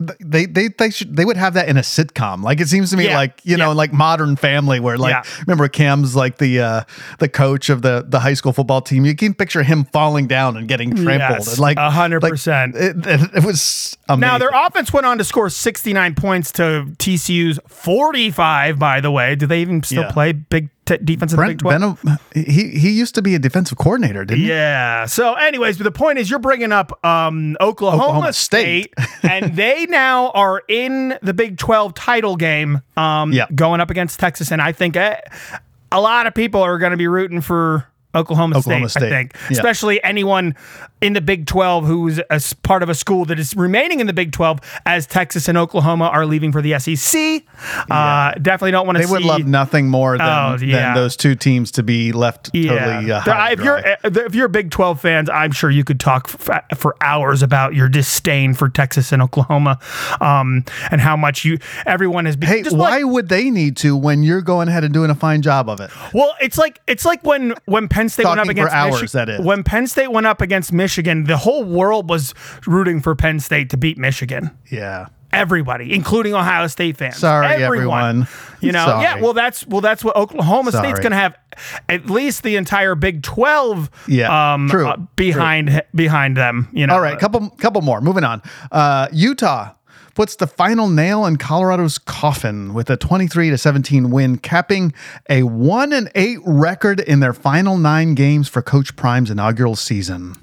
they they they should they would have that in a sitcom. Like it seems to me Yeah, like you know yeah. like Modern Family, where like Yeah. remember Cam's like the uh the coach of the the high school football team. You can picture him falling down and getting trampled. Yes, and like a hundred like, percent. It, it was amazing. Now their offense went on to score 69 points to TCU's 45. By the way, do they even still Yeah. play big t- defense in Big 12? Venom, he he used to be a defensive coordinator, didn't he? Yeah. So, anyways, but the point is, you're bringing up um, Oklahoma, Oklahoma State, State. and they now are in the Big 12 title game, um, Yeah. going up against Texas. And I think uh, a lot of people are going to be rooting for Oklahoma, Oklahoma State, I think, Yeah. especially anyone in the Big 12 who's a part of a school that is remaining in the Big 12 as Texas and Oklahoma are leaving for the SEC. Uh, definitely don't want to They see. would love nothing more than, Oh, yeah. than those two teams to be left totally. Uh, high if you're uh, if you're Big 12 fans, I'm sure you could talk f- for hours about your disdain for Texas and Oklahoma, um, and how much you everyone has been. Hey, just why like- would they need to when you're going ahead and doing a fine job of it? well, it's like it's like when when Penn State went up against hours, Michi- that is. when Penn State went up against Michigan, the whole world was rooting for Penn State to beat Michigan. Yeah. Everybody, including Ohio State fans. Sorry, everyone. You know, Sorry. yeah. Well, that's well, that's what Oklahoma State's going to have at least the entire Big Twelve. Yeah, um, true, uh, behind behind them. You know. All right, couple couple more. Moving on. Uh, Utah puts the final nail in Colorado's coffin with a 23 to 17 win, capping a 1 and 8 record in their final 9 games for Coach Prime's inaugural season.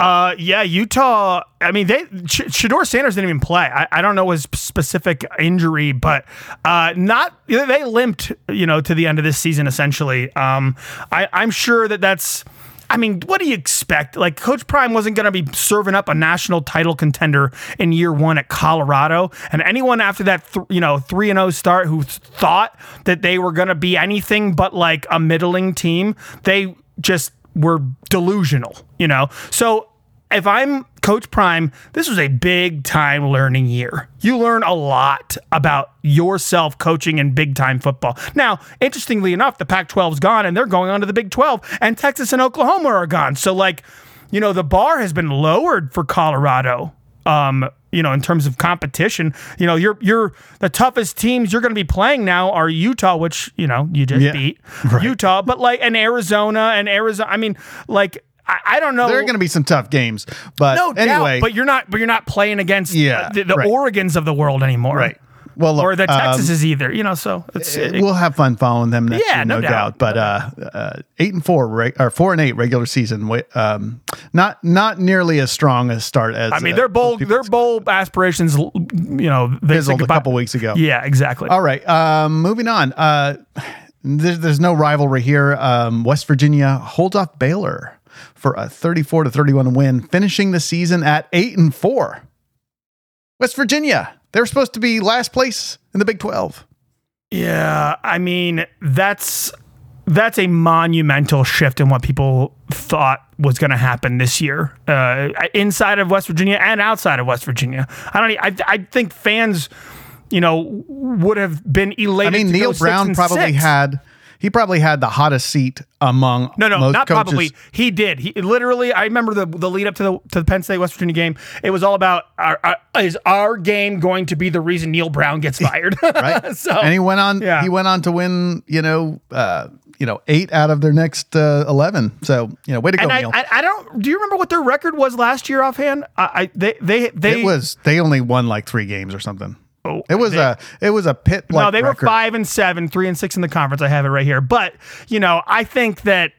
Uh, yeah, Utah. I mean, they Sh- Shedeur Sanders didn't even play. I, I don't know his specific injury, but uh, not they limped. You know, to the end of this season essentially. Um, I I'm sure that that's. I mean, what do you expect? Like, Coach Prime wasn't going to be serving up a national title contender in year one at Colorado, and anyone after that, th- you know, three and zero start who thought that they were going to be anything but like a middling team, they just were delusional. You know, so if I'm Coach Prime, this was a big time learning year. You learn a lot about yourself coaching in big time football. Now, interestingly enough, the Pac 12's gone and they're going on to the Big 12, and Texas and Oklahoma are gone. So, like, you know, the bar has been lowered for Colorado. Um, you know, in terms of competition, you know, you're you're the toughest teams you're going to be playing now are Utah, which you know you just Yeah, beat Utah, but like and Arizona and Arizona. I mean, like I, I don't know. There are going to be some tough games, but No anyway, doubt, but you're not. But you're not playing against Yeah, the, the right. Oregons of the world anymore, right. Well, look, Or the um, Texas is either. You know, so it's it- we'll have fun following them next Yeah, year, no no, doubt. doubt. But uh, uh, eight and four, reg- or four and eight regular season, um, not not nearly as strong a start as. I mean, uh, their bold, people their bold aspirations. You know, they fizzled a couple weeks ago. Yeah, exactly. All right. Um, moving on. Uh, there's, there's no rivalry here. Um, West Virginia holds off Baylor for a 34 to 31 win, finishing the season at eight and four. West Virginia. They're supposed to be last place in the Big 12. Yeah, I mean that's that's a monumental shift in what people thought was going to happen this year uh, inside of West Virginia and outside of West Virginia. I don't—I think fans, you know, would have been elated. I mean, Neal Brown probably six. had he probably had the hottest seat among No, no, not coaches. probably. He did. He literally. I remember the the lead up to the to the Penn State West Virginia game. It was all about our, our, is our game going to be the reason Neal Brown gets fired? right? so and he went on. Yeah. He went on to win. You know, uh, you know, eight out of their next uh, eleven. So you know, way to go, and I, Neal. I, I don't. Do you remember what their record was last year offhand? I, I they they they it was they only won like three games or something. Oh, It was they- a it was a pit. No, they were five and seven, three and six in the conference. I have it right here. But you know, I think that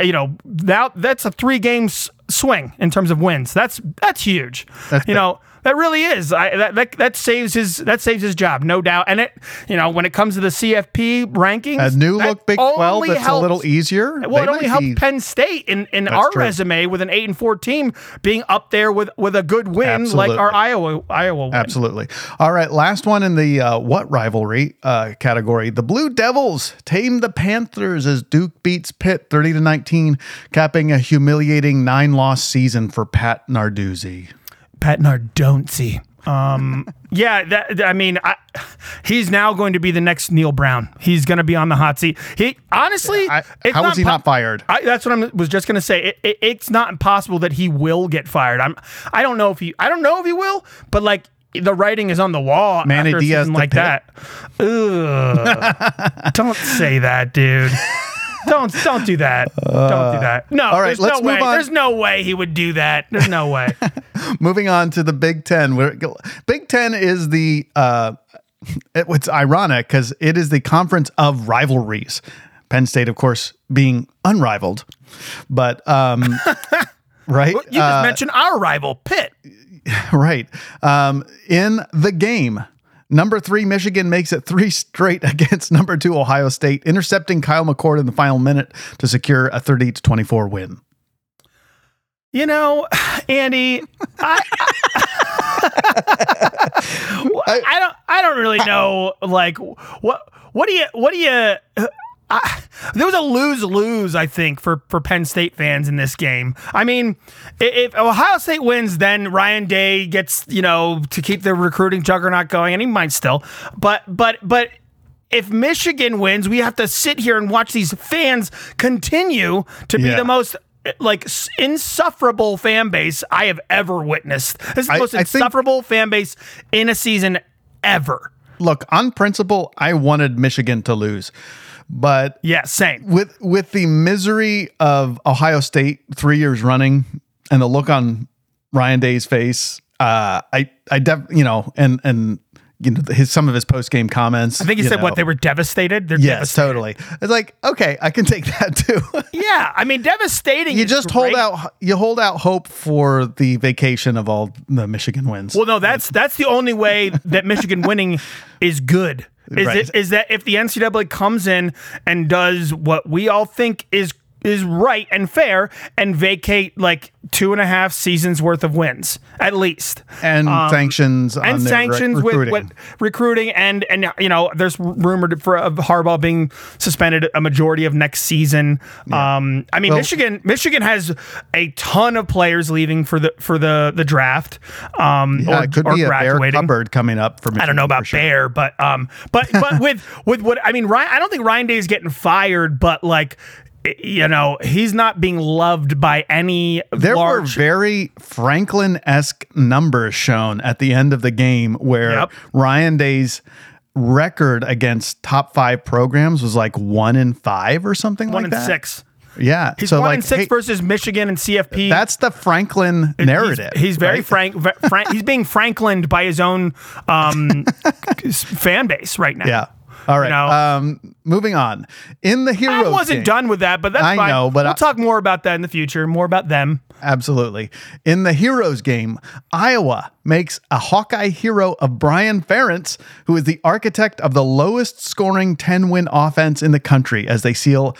you know that that's a three games swing in terms of wins. That's that's huge. That's you big. know. That really is. I, that, that that saves his that saves his job, no doubt. And it, you know, when it comes to the CFP rankings, A new look Big Twelve. That's a little easier. Well, They it only helped be- Penn State in, in our true. resume with an eight and four team being up there with with a good win like our Iowa Iowa win. Absolutely. All right, last one in the uh, what rivalry uh, category. The Blue Devils tame the Panthers as Duke beats Pitt 30 to 19, capping a humiliating nine-loss season for Pat Narduzzi. Pat Nardonzi. Um, yeah, that, I mean, I, he's now going to be the next Neal Brown. He's going to be on the hot seat. He honestly, I, how was he po- not fired? I, that's what I was just going to say. It, it, it's not impossible that he will get fired. I'm. I don't know if he. I don't know if he will, but like the writing is on the wall. Manny after Diaz like Pitt? that. Ugh. don't say that, dude. Don't don't do that. don't do that. No, all right, there's let's no way. move on. There's no way he would do that. There's no way. Moving on to the Big Ten. Where Big Ten is the uh, it, it's ironic because it is the conference of rivalries. Penn State, of course, being unrivaled, but um, right, You just Uh, mentioned our rival, Pitt. right. Um, in the game, number three Michigan makes it three straight against number two Ohio State, intercepting Kyle McCord in the final minute to secure a thirty to twenty four win. You know, Andy, I, I, I don't, I don't really know. Like, what, what do you, what do you? I, there was a lose lose, I think, for for Penn State fans in this game. I mean, if Ohio State wins, then Ryan Day gets you know to keep the recruiting juggernaut going, and he might still. But but but if Michigan wins, we have to sit here and watch these fans continue to be Yeah. the most like insufferable fan base I have ever witnessed. This is the I- most I think- insufferable fan base in a season ever. Look, on principle, I wanted Michigan to lose, but Yeah, same. with with the misery of Ohio State three years running and the look on Ryan Day's face, uh, I I def you know and and you know his some of his post game comments. I think he said what they were devastated. They're Yes, devastated. totally. It's like okay, I can take that too. Yeah, I mean devastating. you just great. hold out you hold out hope for the vacation of all the Michigan wins. Well, no, that's that's the only way that Michigan winning is good. Is Right. it is that if the NCAA comes in and does what we all think is is right and fair and vacate like two and a half seasons worth of wins at least and sanctions um, and their rec- sanctions with, recruiting. with recruiting and and you know there's rumored for of Harbaugh being suspended a majority of next season. Um, I mean Well- Michigan Michigan has a ton of players leaving for the for the the draft. Um, Yeah, or, it could or be a bear graduating. cupboard coming up for Michigan. I don't know about sure. Bear, but um, but but with with what I mean, Ryan. I don't think Ryan Day is getting fired, but like, you know, he's not being loved by any There were very Franklin esque numbers shown at the end of the game where Yep. Ryan Day's record against top five programs was like one in five or something like that. one that. six. Yeah. He's so one like and six hey, versus Michigan and CFP. that's the Franklin narrative. He's, very right? frank he's being Franklined by his own um, fan base right now. Yeah. All right. know? um, moving on. In the hero, I wasn't game- done with that, but that's I fine. know, but we'll I- talk more about that in the future. More about them. Absolutely. In the Heroes game, Iowa makes a Hawkeye hero of Brian Ferentz, who is the architect of the lowest scoring 10 win offense in the country, as they seal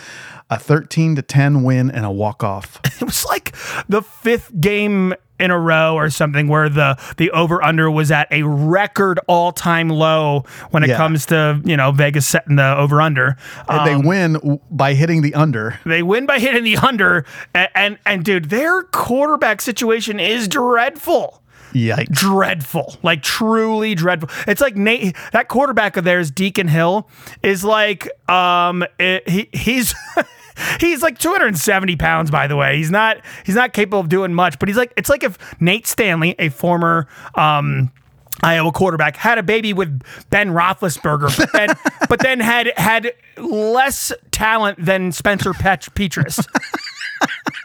a 13 to 10 win and a walk off. It was like the fifth game in a row or something where the the over under was at a record all time low when it Yeah. comes to you know Vegas setting the over under. And they win by hitting the under. They win by hitting the under, and, and and dude, their quarterback situation is dreadful. Yikes. Dreadful, like truly dreadful. It's like Nate, that quarterback of theirs, Deacon Hill, is like, um, it, he he's he's like 270 pounds. By the way, he's not he's not capable of doing much, but he's like, it's like if Nate Stanley, a former, um. Iowa quarterback had a baby with Ben Roethlisberger, but then, but then had had less talent than Spencer Pet- Petras.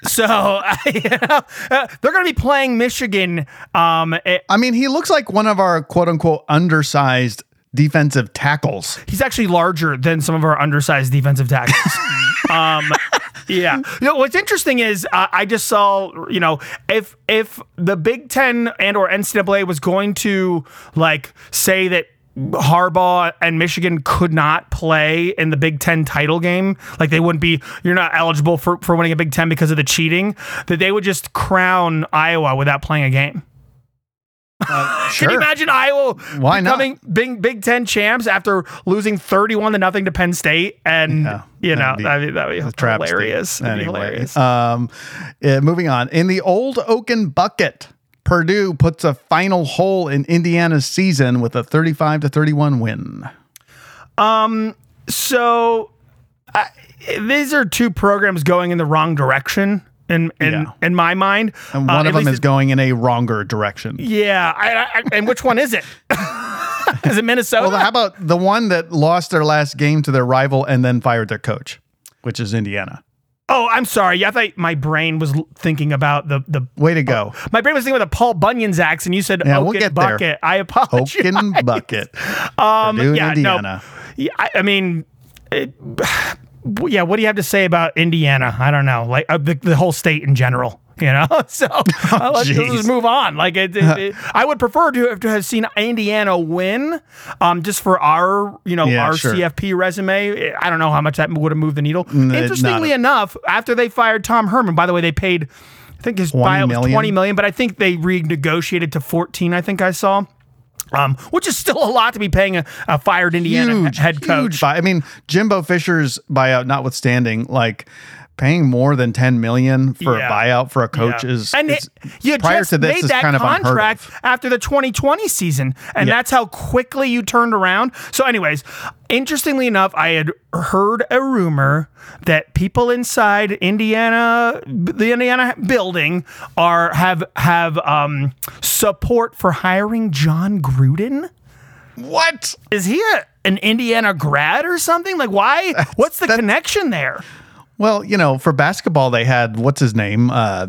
So you know, uh, they're going to be playing Michigan. Um, it- I mean, he looks like one of our quote unquote undersized defensive tackles. he's actually larger than some of our undersized defensive tackles. um, yeah. You know, what's interesting is uh, I just saw, you know, if if the Big Ten and or NCAA was going to like say that Harbaugh and Michigan could not play in the Big Ten title game, like they wouldn't be, you're not eligible for, for winning a Big Ten because of the cheating, that they would just crown Iowa without playing a game. Can Sure. you imagine Iowa Why not? becoming Big Big Ten champs after losing thirty-one to nothing to Penn State? And Yeah, you know, that'd be that'd be, that'd be hilarious. That'd be hilarious. Um, uh, moving on. In the old Oaken bucket, Purdue puts a final hole in Indiana's season with a 35 to 31 win. Um. so I these are two programs going in the wrong direction in in, Yeah. in my mind. And Uh, one at of them is going in a wronger direction. yeah. I, I, and which one is it? is it Minnesota? Well, how about the one that lost their last game to their rival and then fired their coach, which is Indiana? oh, I'm sorry. Yeah, I thought my brain was thinking about the the. Way to go. My brain was thinking about the Paul Bunyan's axe, and you said Yeah, we'll get there. I apologize. Oaken bucket. Um, Purdue yeah, Indiana. no. Yeah, I, I mean, it, yeah. What do you have to say about Indiana? I don't know, like uh, the, the whole state in general. You know, so uh, let's, let's just move on. Like, it, it, it- I would prefer to have, to have seen Indiana win, um, just for our, you know, Yeah, our sure. CFP resume. I don't know how much that would have moved the needle. Interestingly enough, after they fired Tom Herman, by the way, they paid, I think his buyout was twenty million, but I think they renegotiated to fourteen. I think I saw. Um, which is still a lot to be paying a, a fired Indiana huge head coach. Huge buy. I mean, Jimbo Fisher's buyout notwithstanding, like paying more than 10 million for Yeah. a buyout for a coach Yeah. is, and is- it, you prior just to this made is that kind of contract of. after the 2020 season, and Yeah. that's how quickly you turned around. So, anyways, interestingly enough, I had heard a rumor that people inside Indiana, the Indiana building, are have have um, support for hiring Jon Gruden. What? Is he a, an Indiana grad or something? Like, why? What's the connection there? Well, you know, for basketball, they had what's his name, uh,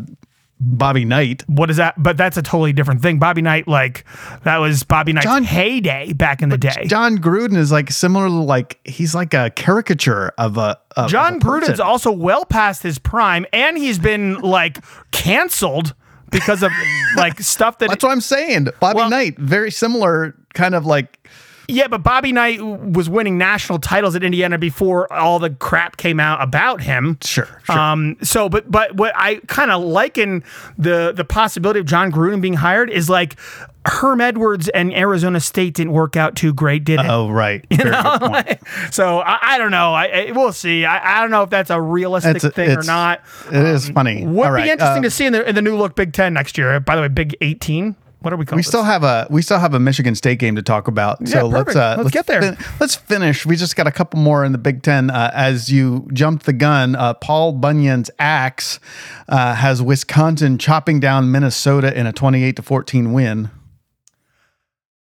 Bobby Knight. What is that? But that's a totally different thing. Bobby Knight, like that was Bobby Knight's John- heyday back in the day. Jon Gruden is like similar, to like he's like a caricature of a. Of, John of a person. Gruden's also well past his prime, and he's been like canceled because of like stuff that. That's what I'm saying. Bobby Well- Knight, very similar, kind of like yeah, but Bobby Knight was winning national titles at Indiana before all the crap came out about him. sure, sure. Um. So, but but what I kind of liken the the possibility of Jon Gruden being hired is like Herm Edwards and Arizona State didn't work out too great, did it? oh, right. Very good point. So I, I don't know. I, I we'll see. I, I don't know if that's a realistic It's thing or it's- not. It is funny. Would All be right, interesting uh, to see in the in the new look Big Ten next year. By the way, Big Eighteen. What are we calling? We still have a we still have a Michigan State game to talk about. so let's uh, Let's get there. fin- let's finish. We just got a couple more in the Big Ten. Uh, as you jumped the gun, uh, Paul Bunyan's axe uh, has Wisconsin chopping down Minnesota in a twenty-eight to fourteen win.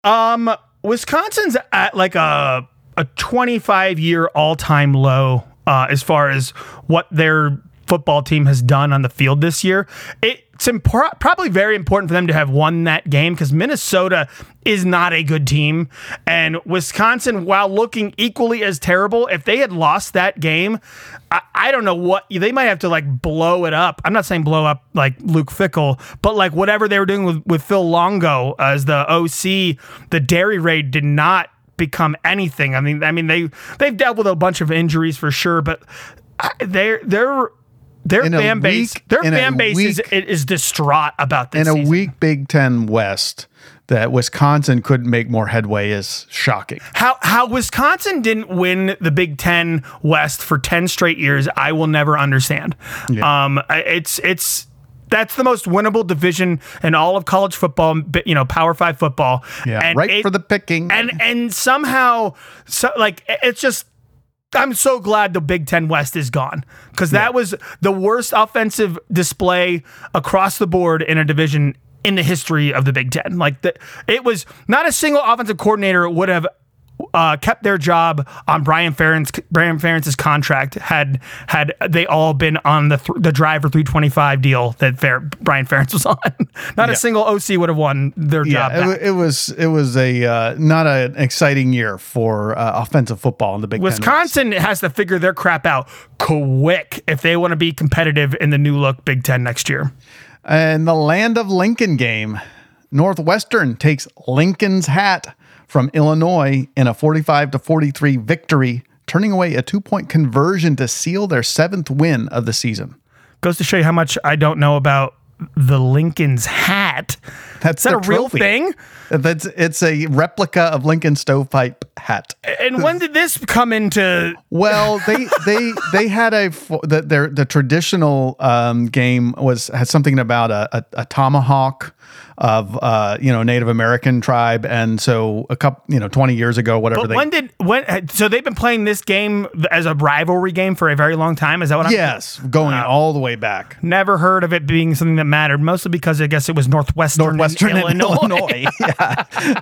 Um, Wisconsin's at like a a 25 year all time low uh, as far as what their football team has done on the field this year. It's impor- probably very important for them to have won that game because Minnesota is not a good team. And Wisconsin, while looking equally as terrible, if they had lost that game, I, I don't know what they might have to like blow it up. I'm not saying blow up like Luke Fickell, but like whatever they were doing with, with Phil Longo as the OC, the dairy raid did not become anything. I mean, I mean they they've dealt with a bunch of injuries for sure, but I- they're they're their in fan base, week- their fan base is, week- is distraught about this. in a season. weak Big Ten West that Wisconsin couldn't make more headway is shocking. How how Wisconsin didn't win the Big Ten West for ten straight years, I will never understand. Um, it's it's that's the most winnable division in all of college football. You know, Power Five football. Yeah, And right it- for the picking. and and somehow so like it's just I'm so glad the Big Ten West is gone because that was the worst offensive display across the board in a division in the history of the Big Ten. Like the, it was not a single offensive coordinator would have uh, kept their job on Brian Ferentz Brian Ferentz's contract had had they all been on the th- the driver 325 deal that Fer- Brian Ferentz was on. not a single OC would have won their job. yeah, it, it was it was a uh, not an exciting year for uh, offensive football in the Big Ten. Wisconsin has to figure their crap out quick if they want to be competitive in the new look Big Ten next year. And the land of Lincoln game. Northwestern takes Lincoln's hat from Illinois in a 45 to 43 victory, turning away a two point conversion to seal their seventh win of the season. Goes to show you how much I don't know about the Lincoln's hat. That's Is that a the real thing? That's it's a replica of Lincoln stovepipe hat. And when did this come into? Well, they they they had a the their the traditional um, game was had something about a, a, a tomahawk of uh, you know Native American tribe, and so a couple you know twenty years ago, whatever But they when did when? So they've been playing this game as a rivalry game for a very long time. Is that what I'm? yes going all the way back. Never heard of it being something that mattered, mostly because I guess it was Northwestern, Northwestern Illinois. Illinois. yeah.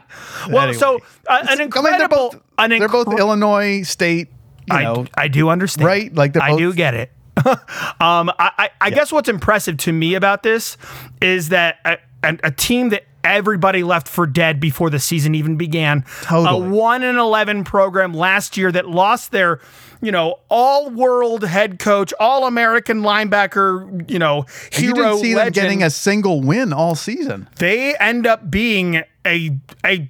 Well, Anyway. so uh, an I mean, incredible, they're both an they're both Illinois state. You I, know, I do understand. right? Like they're I do get it. um, I, I, I guess what's impressive to me about this is that a, a, team that everybody left for dead before the season even began, Totally. a one and eleven program last year that lost their, you know, all world head coach, all American linebacker, you know, hero you didn't see them getting a single win all season. they end up being a a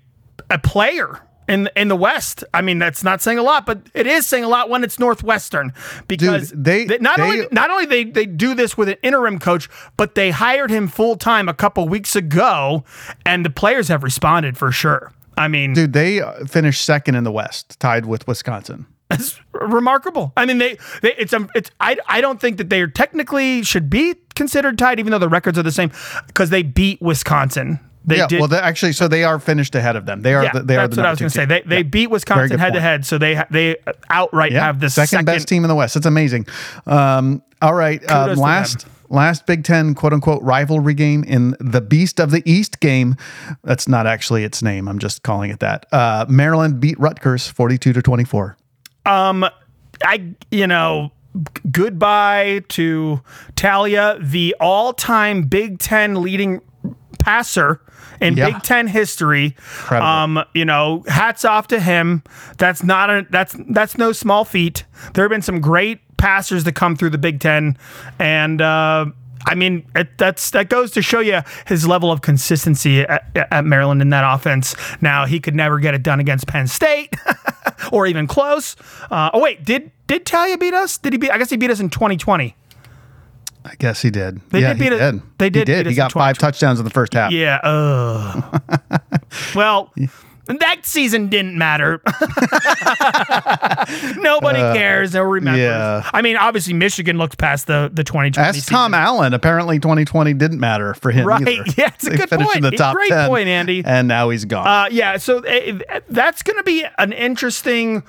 a player in in the West. I mean, that's not saying a lot, but it is saying a lot when it's Northwestern because Dude, they- not they- only not only they they do this with an interim coach, but they hired him full time a couple weeks ago, and the players have responded for sure. I mean, Dude, they uh, finished second in the West, tied with Wisconsin. it's remarkable. I mean, they, they it's um, it's I I don't think that they are technically should be considered tied, even though the records are the same, because they beat Wisconsin. They yeah, did, well, actually, so they are finished ahead of them. They are. Yeah, the, they are that's the what I was going to say. They they Yeah. beat Wisconsin head to head, so they they outright Yeah, have the second, second, best team in the West. It's amazing. Um, all right, to last last Big Ten quote unquote rivalry game in the Beast of the East game. That's not actually its name. I'm just calling it that. Uh, Maryland beat Rutgers 42 to 24. Um, I you know, goodbye to Taulia, the all-time Big Ten leading passer in Yeah. Big Ten history. Incredible. Um, you know, hats off to him. That's not a that's that's no small feat. There have been some great passers to come through the Big Ten, and uh, I mean it, that's that goes to show you his level of consistency at, at Maryland in that offense. Now he could never get it done against Penn State, or even close. Uh, oh wait, did did Taulia beat us? Did he beat? I guess he beat us in 2020. I guess he did. They yeah, did beat he it- did. they did He did. He in got five touchdowns in the first half. Yeah. Uh. well, that season didn't matter. Nobody cares or remembers. Uh, yeah. I mean, obviously, Michigan looked past the the 2020 As season. Tom Allen, apparently 2020 didn't matter for him Right. either. Yeah, it's a They good finished in point. the top Great 10, point, Andy. And now he's gone. Uh, yeah, so uh, that's going to be an interesting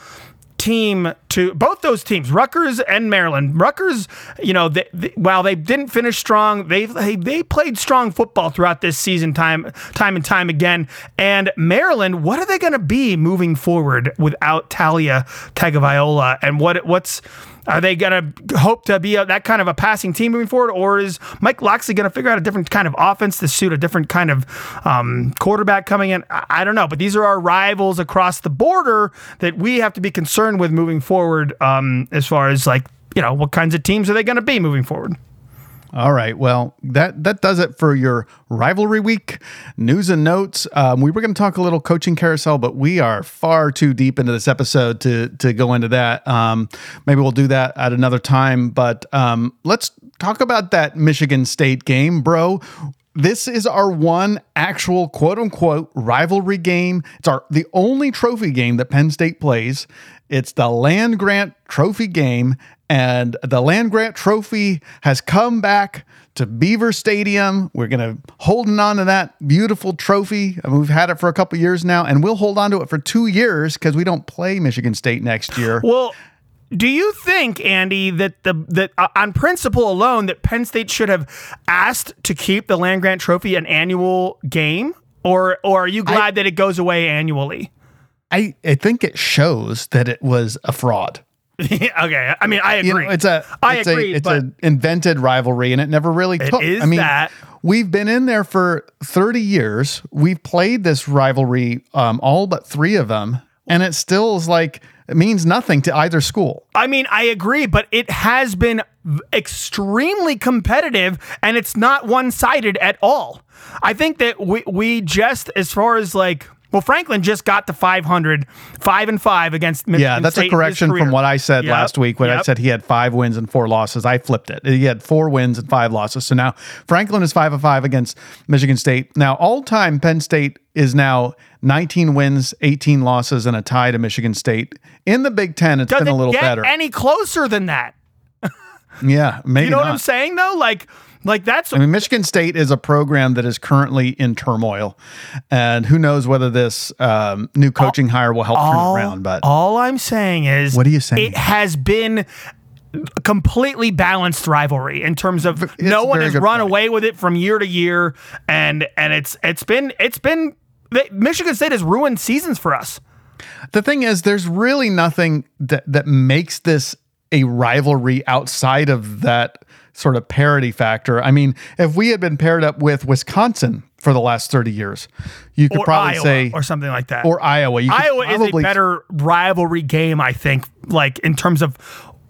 team to both those teams, Rutgers and Maryland. Rutgers, you know, they, they, while they didn't finish strong, they, they they played strong football throughout this season, time time and time again. And Maryland, what are they going to be moving forward without Taulia Tagovailoa? And what what's are they going to hope to be a, that kind of a passing team moving forward, or is Mike Locksley going to figure out a different kind of offense to suit a different kind of um, quarterback coming in? I, I don't know, but these are our rivals across the border that we have to be concerned with moving forward. Um, as far as like you know, what kinds of teams are they going to be moving forward? All right. Well, that that does it for your rivalry week news and notes. Um, we were going to talk a little coaching carousel, but we are far too deep into this episode to to go into that. Um, maybe we'll do that at another time. But um, let's talk about that Michigan State game, bro. This is our one actual quote unquote rivalry game. It's our the only trophy game that Penn State plays. It's the land grant trophy game, and the land grant trophy has come back to Beaver Stadium. We're gonna holding on to that beautiful trophy. I mean, we've had it for a couple years now, and we'll hold on to it for two years because we don't play Michigan State next year. Well, do you think, Andy, that the that uh, on principle alone that Penn State should have asked to keep the land grant trophy an annual game, or or are you glad that it goes away annually? I, I think it shows that it was a fraud. okay, I mean I agree. You know, it's a I it's agree, a it's an invented rivalry, and it never really took. is I mean, that. we've been in there for thirty years. We've played this rivalry, um, all but three of them, and it still is like it means nothing to either school. I mean, I agree, but it has been extremely competitive and it's not one sided at all. I think that we, we just, as far as like, well, Franklin just got to 500, five and five against Michigan State. Yeah, that's State a correction from what I said Yep, last week when I said he had five wins and four losses. I flipped it. He had four wins and five losses. So now Franklin is five of five against Michigan State. Now, all time Penn State is now 19 wins, 18 losses, and a tie to Michigan State. In the Big Ten, it's Does been a little get better. any closer than that? yeah, maybe You know not. what I'm saying though? Like, like that's I mean, Michigan State is a program that is currently in turmoil, and who knows whether this um, new coaching hire will help turn it around. But all I'm saying is, What are you saying? It has been completely balanced rivalry in terms of no one has run point. away with it from year to year, and and it's it's been it's been Michigan State has ruined seasons for us. the thing is, there's really nothing that that makes this a rivalry outside of that sort of parity factor. I mean, if we had been paired up with Wisconsin for the last 30 years, you could Or probably Iowa say or something like that. or Iowa. You Iowa is a better rivalry game, I think. Like in terms of,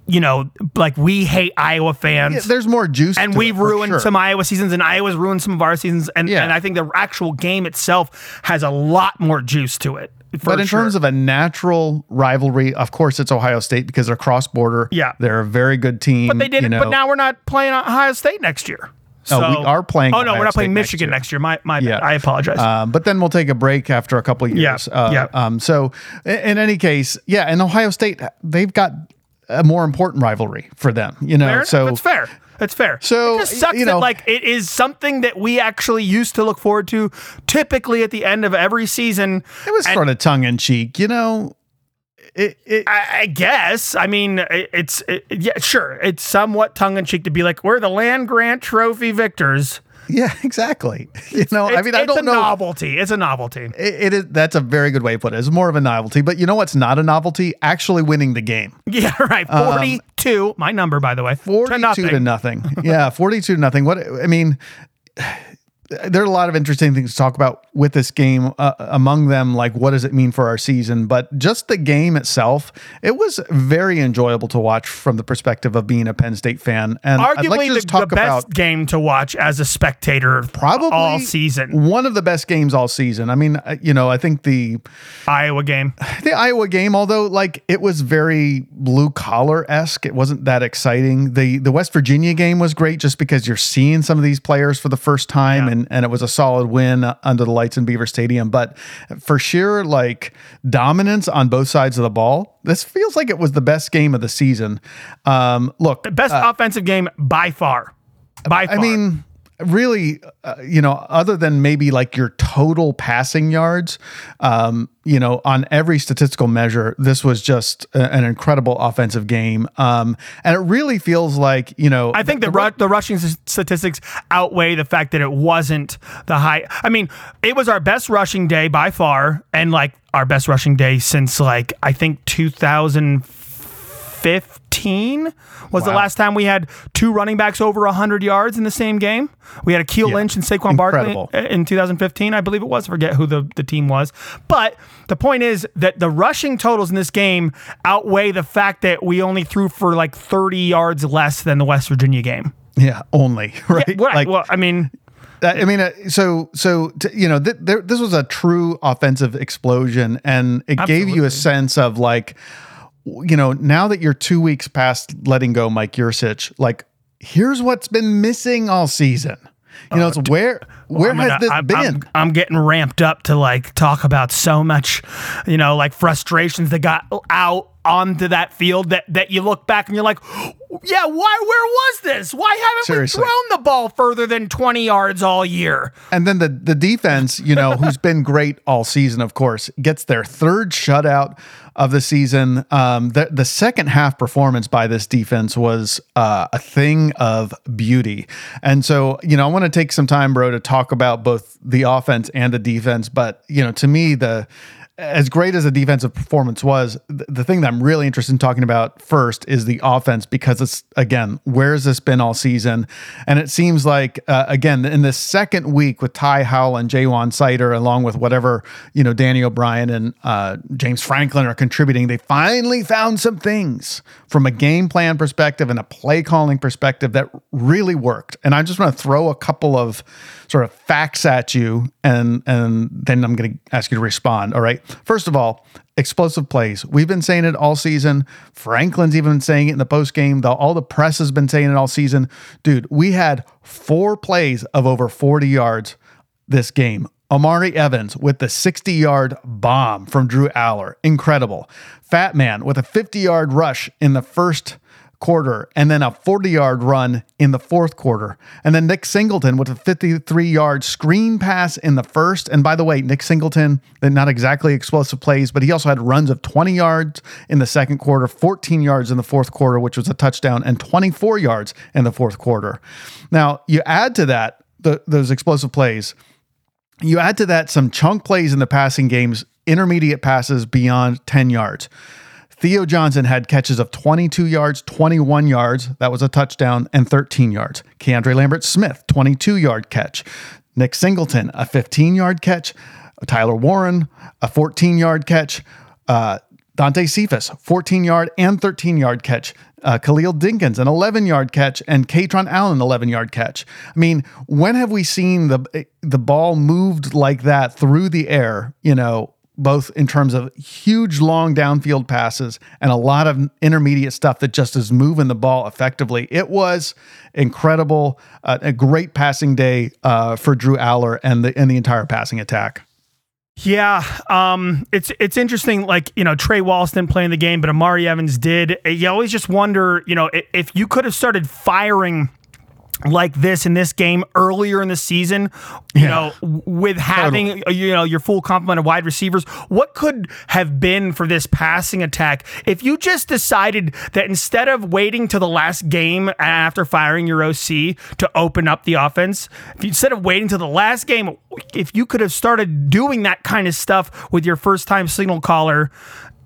you know, like we hate Iowa fans. Yeah, There's more juice, and we've ruined sure. some Iowa seasons, and Iowa's ruined some of our seasons, and, Yeah. and I think the actual game itself has a lot more juice to it. But in terms of a natural rivalry, of course, it's Ohio State because they're cross border. Yeah. they're a very good team. but they did you know. But now we're not playing Ohio State next year. Oh, So, we are playing Oh no, Ohio we're not playing State next Michigan year. next year. My my Yeah. bad. I apologize. Um, but then we'll take a break after a couple of years. Yeah, Uh, yeah. Um, so i- in any case, yeah, and Ohio State, they've got a more important rivalry for them. You know, fair, so that's fair. That's fair. So, it just sucks you know- that like it is something that we actually used to look forward to, typically at the end of every season. it was And- sort of tongue in cheek. You know, it, it I, I guess. I mean, it, it's it, yeah, sure. It's somewhat tongue in cheek to be like, we're the land grant trophy victors. Yeah, exactly. You know, It's, I mean, I it's don't a know. novelty. It's a novelty. It, it is that's a very good way to put it. It's more of a novelty, but you know what's not a novelty? Actually winning the game. Yeah, right. Um, forty-two. my number, by the way. 42 to nothing. to nothing. Yeah, 42 to nothing. What I mean, there are a lot of interesting things to talk about with this game. Uh, among them, like what does it mean for our season? But just the game itself, it was very enjoyable to watch from the perspective of being a Penn State fan. And I'd Arguably like to the, the best about game to watch as a spectator, probably all season. one of the best games all season. I mean, uh, you know, I think the Iowa game. the Iowa game, although like it was very blue collar esque, it wasn't that exciting. the The West Virginia game was great just because you're seeing some of these players for the first time, Yeah. and and it was a solid win uh, under the lights in Beaver Stadium. But for sure, like dominance on both sides of the ball, this feels like it was the best game of the season. Um, look, Best offensive game by far. By far. I mean, really, uh, you know, other than maybe like your total passing yards, um, you know, on every statistical measure, this was just a- an incredible offensive game. Um, and it really feels like, you know, I think the ru- the rushing s- statistics outweigh the fact that it wasn't the high. I mean, it was our best rushing day by far, and like our best rushing day since like I think 2015 was the last time we had two running backs over 100 yards in the same game. We had Akeel Lynch and Saquon Incredible. Barkley in 2015, I believe it was. I forget who the, the team was. But the point is that the rushing totals in this game outweigh the fact that we only threw for like 30 yards less than the West Virginia game. Yeah, only right. Yeah, right. Like, well, I mean, I mean, uh, so so t- you know, th- there, this was a true offensive explosion, and it gave you a sense of like, you know, now that you're two weeks past letting go Mike Yurcich, like, here's what's been missing all season. You know, oh, it's where where I'm has gonna- this I'm, been? I'm, I'm getting ramped up to like talk about so much, you know, like frustrations that got out onto that field that that you look back and you're like, yeah, why? Where was this? Why haven't Seriously. we thrown the ball further than 20 yards all year? And then the the defense, you know, who's been great all season, of course, gets their third shutout of the season. Um, the the second half performance by this defense was uh, a thing of beauty. And so, you know, I want to take some time, bro, to talk about both the offense and the defense. But you know, to me, the as great as the defensive performance was, th- the thing that I'm really interested in talking about first is the offense because it's again, where's this been all season? And it seems like uh, again in the second week with Ty Howle and Ja'Juan Seider, along with whatever you know Danny O'Brien and uh, James Franklin are contributing, they finally found some things from a game plan perspective and a play calling perspective that really worked. And I just want to throw a couple of sort of facts at you, and and then I'm going to ask you to respond. All right. First of all, explosive plays. We've been saying it all season. Franklin's even been saying it in the post game. All the press has been saying it all season. Dude, we had four plays of over 40 yards this game. Amari Evans with the 60 yard bomb from Drew Allar. Incredible. Fat Man with a 50 yard rush in the first quarter and then a 40 yard run in the fourth quarter. And then Nick Singleton with a 53 yard screen pass in the first. And by the way, Nick Singleton, not exactly explosive plays, but he also had runs of 20 yards in the second quarter, 14 yards in the fourth quarter, which was a touchdown, and 24 yards in the fourth quarter. Now, you add to that the, those explosive plays. You add to that some chunk plays in the passing games, intermediate passes beyond 10 yards. Theo Johnson had catches of 22 yards, 21 yards. That was a touchdown, and 13 yards. Keandre Lambert Smith, 22 yard catch. Nick Singleton, a 15 yard catch. Tyler Warren, a 14 yard catch. Uh, Dante Cephas, 14 yard and 13 yard catch. Uh, Khalil Dinkins, an 11 yard catch, and Kaytron Allen, 11 yard catch. I mean, when have we seen the the ball moved like that through the air? You know, both in terms of huge long downfield passes and a lot of intermediate stuff that just is moving the ball effectively. It was incredible, uh, a great passing day uh, for Drew Allar and the and the entire passing attack. Yeah, um, it's it's interesting. Like you know, Trey Wallace didn't play in the game, but Amari Evans did. You always just wonder, you know, if you could have started firing like this in this game earlier in the season, you Yeah. know, with having uh, you know your full complement of wide receivers, what could have been for this passing attack if you just decided that instead of waiting to the last game after firing your OC to open up the offense, if you, instead of waiting to the last game, if you could have started doing that kind of stuff with your first time signal caller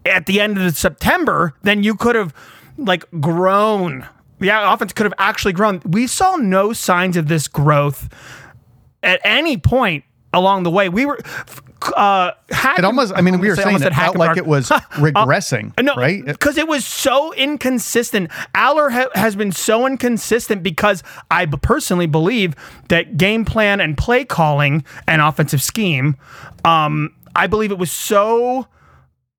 at the end of September, then you could have like grown. The offense could have actually grown. We saw no signs of this growth at any point along the way. We were. Uh, It almost, I mean, we were saying it felt like it was regressing, Uh, no, right? Because it was so inconsistent. Allar ha- has been so inconsistent because I b- personally believe that game plan and play calling and offensive scheme, um, I believe it was so,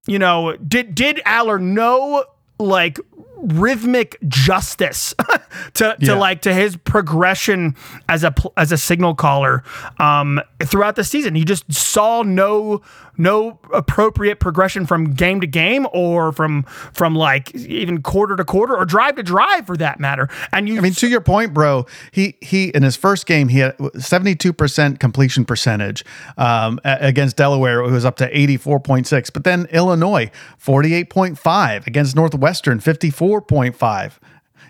you know, did did Allar know like rhythmic justice to, to Yeah. like to his progression as a as a signal caller um throughout the season he just saw no no appropriate progression from game to game or from from like even quarter to quarter or drive to drive for that matter and you I mean, to your point, bro, he he in his first game he had seventy two percent completion percentage um, against Delaware. It was up to eighty four point six, but then Illinois forty eight point five against Northwestern fifty four point five.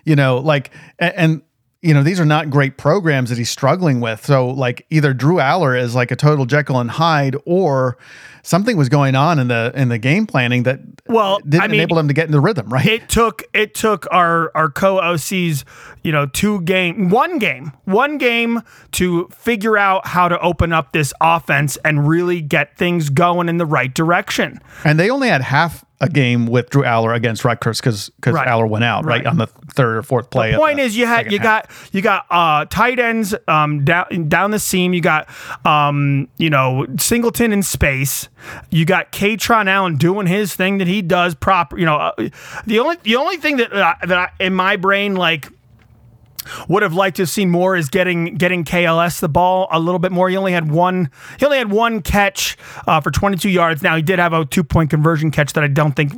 You know, like a- and. You know, these are not great programs that he's struggling with. So, like, either Drew Allar is like a total Jekyll and Hyde, or something was going on in the in the game planning that Well, didn't I mean, enable him to get in the rhythm, right? it took it took our our co OCs, you know, two game, one game, one game to figure out how to open up this offense and really get things going in the right direction. And they only had half a game with Drew Allar against Rutgers because because Right. Allar went out right. Right. on the third or fourth play. of point the is you had you half. got you got uh tight ends um down down the seam you got um you know singleton in space you got Kaytron Allen doing his thing that he does proper you know uh, the only the only thing that uh, that I, in my brain like would have liked to have seen more is getting getting KLS the ball a little bit more. He only had one. He only had one catch uh, for 22 yards. Now he did have a two point conversion catch that I don't think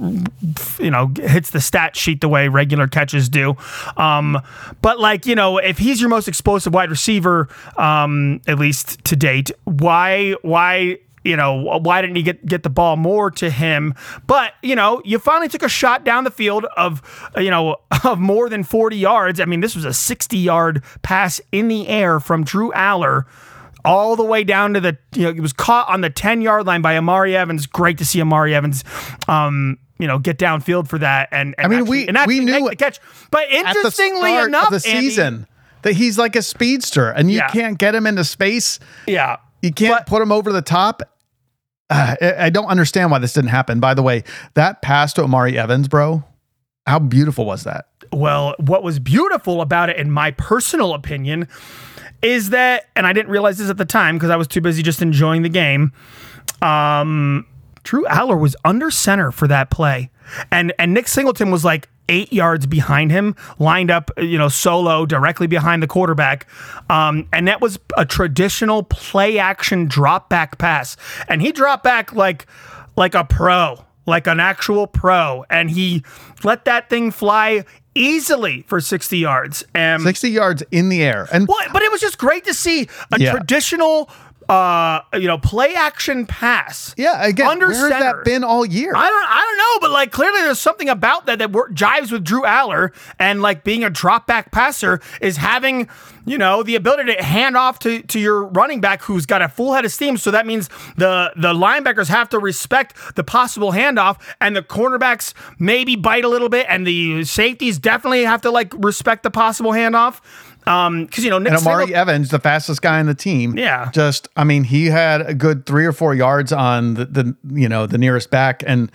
you know hits the stat sheet the way regular catches do. Um, but like you know, if he's your most explosive wide receiver, um, at least to date, why why you know, why didn't he get get the ball more to him? But you know, you finally took a shot down the field of uh, you know of more than 40 yards. I mean, this was a 60 yard pass in the air from Drew Allar. All the way down to the, you know, it was caught on the 10 yard line by Amari Evans. Great to see Amari Evans, um, you know, get downfield for that. And, and I mean, actually- we- and we knew make the catch. But interestingly enough, of the Andy- season that he's like a speedster and you Yeah. can't get him into space. yeah, You can't But- put him over the top. Uh, I don't understand why this didn't happen. By the way, that pass to Amari Evans, bro, how beautiful was that? Well, what was beautiful about it, in my personal opinion, is that, and I didn't realize this at the time because I was too busy just enjoying the game. Um, Drew Allar was under center for that play, and and Nick Singleton was like eight yards behind him, lined up, you know, solo directly behind the quarterback. Um, and that was a traditional play action drop back pass, and he dropped back like like a pro, like an actual pro, and he let that thing fly easily for 60 yards. And 60 yards in the air. And well, but it was just great to see a Yeah. traditional, uh, you know, play action pass. yeah, again, under where has that been all year? I don't, I don't know, but like clearly there's something about that that jives with Drew Allar and like being a drop back passer is having, you know, the ability to hand off to, to your running back who's got a full head of steam. So that means the the linebackers have to respect the possible handoff, and the cornerbacks maybe bite a little bit, and the safeties definitely have to like respect the possible handoff. Um, because you know Nick and Omari Evans, the fastest guy on the team. Yeah. Just, I mean, he had a good three or four yards on the, the you know, the nearest back. And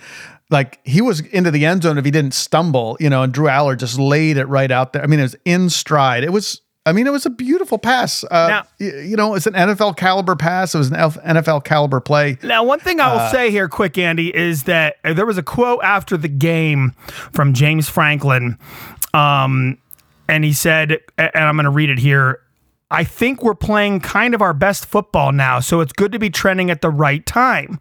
like he was into the end zone if he didn't stumble, you know, and Drew Allar just laid it right out there. I mean, it was in stride. It was, I mean, it was a beautiful pass. Uh, Now- you know, it's an NFL caliber pass. It was an NFL caliber play. Now, one thing I will Uh, say here, quick, Andy, is that uh, there was a quote after the game from James Franklin, um, and he said, and I'm going to read it here. I think we're playing kind of our best football now, so it's good to be trending at the right time.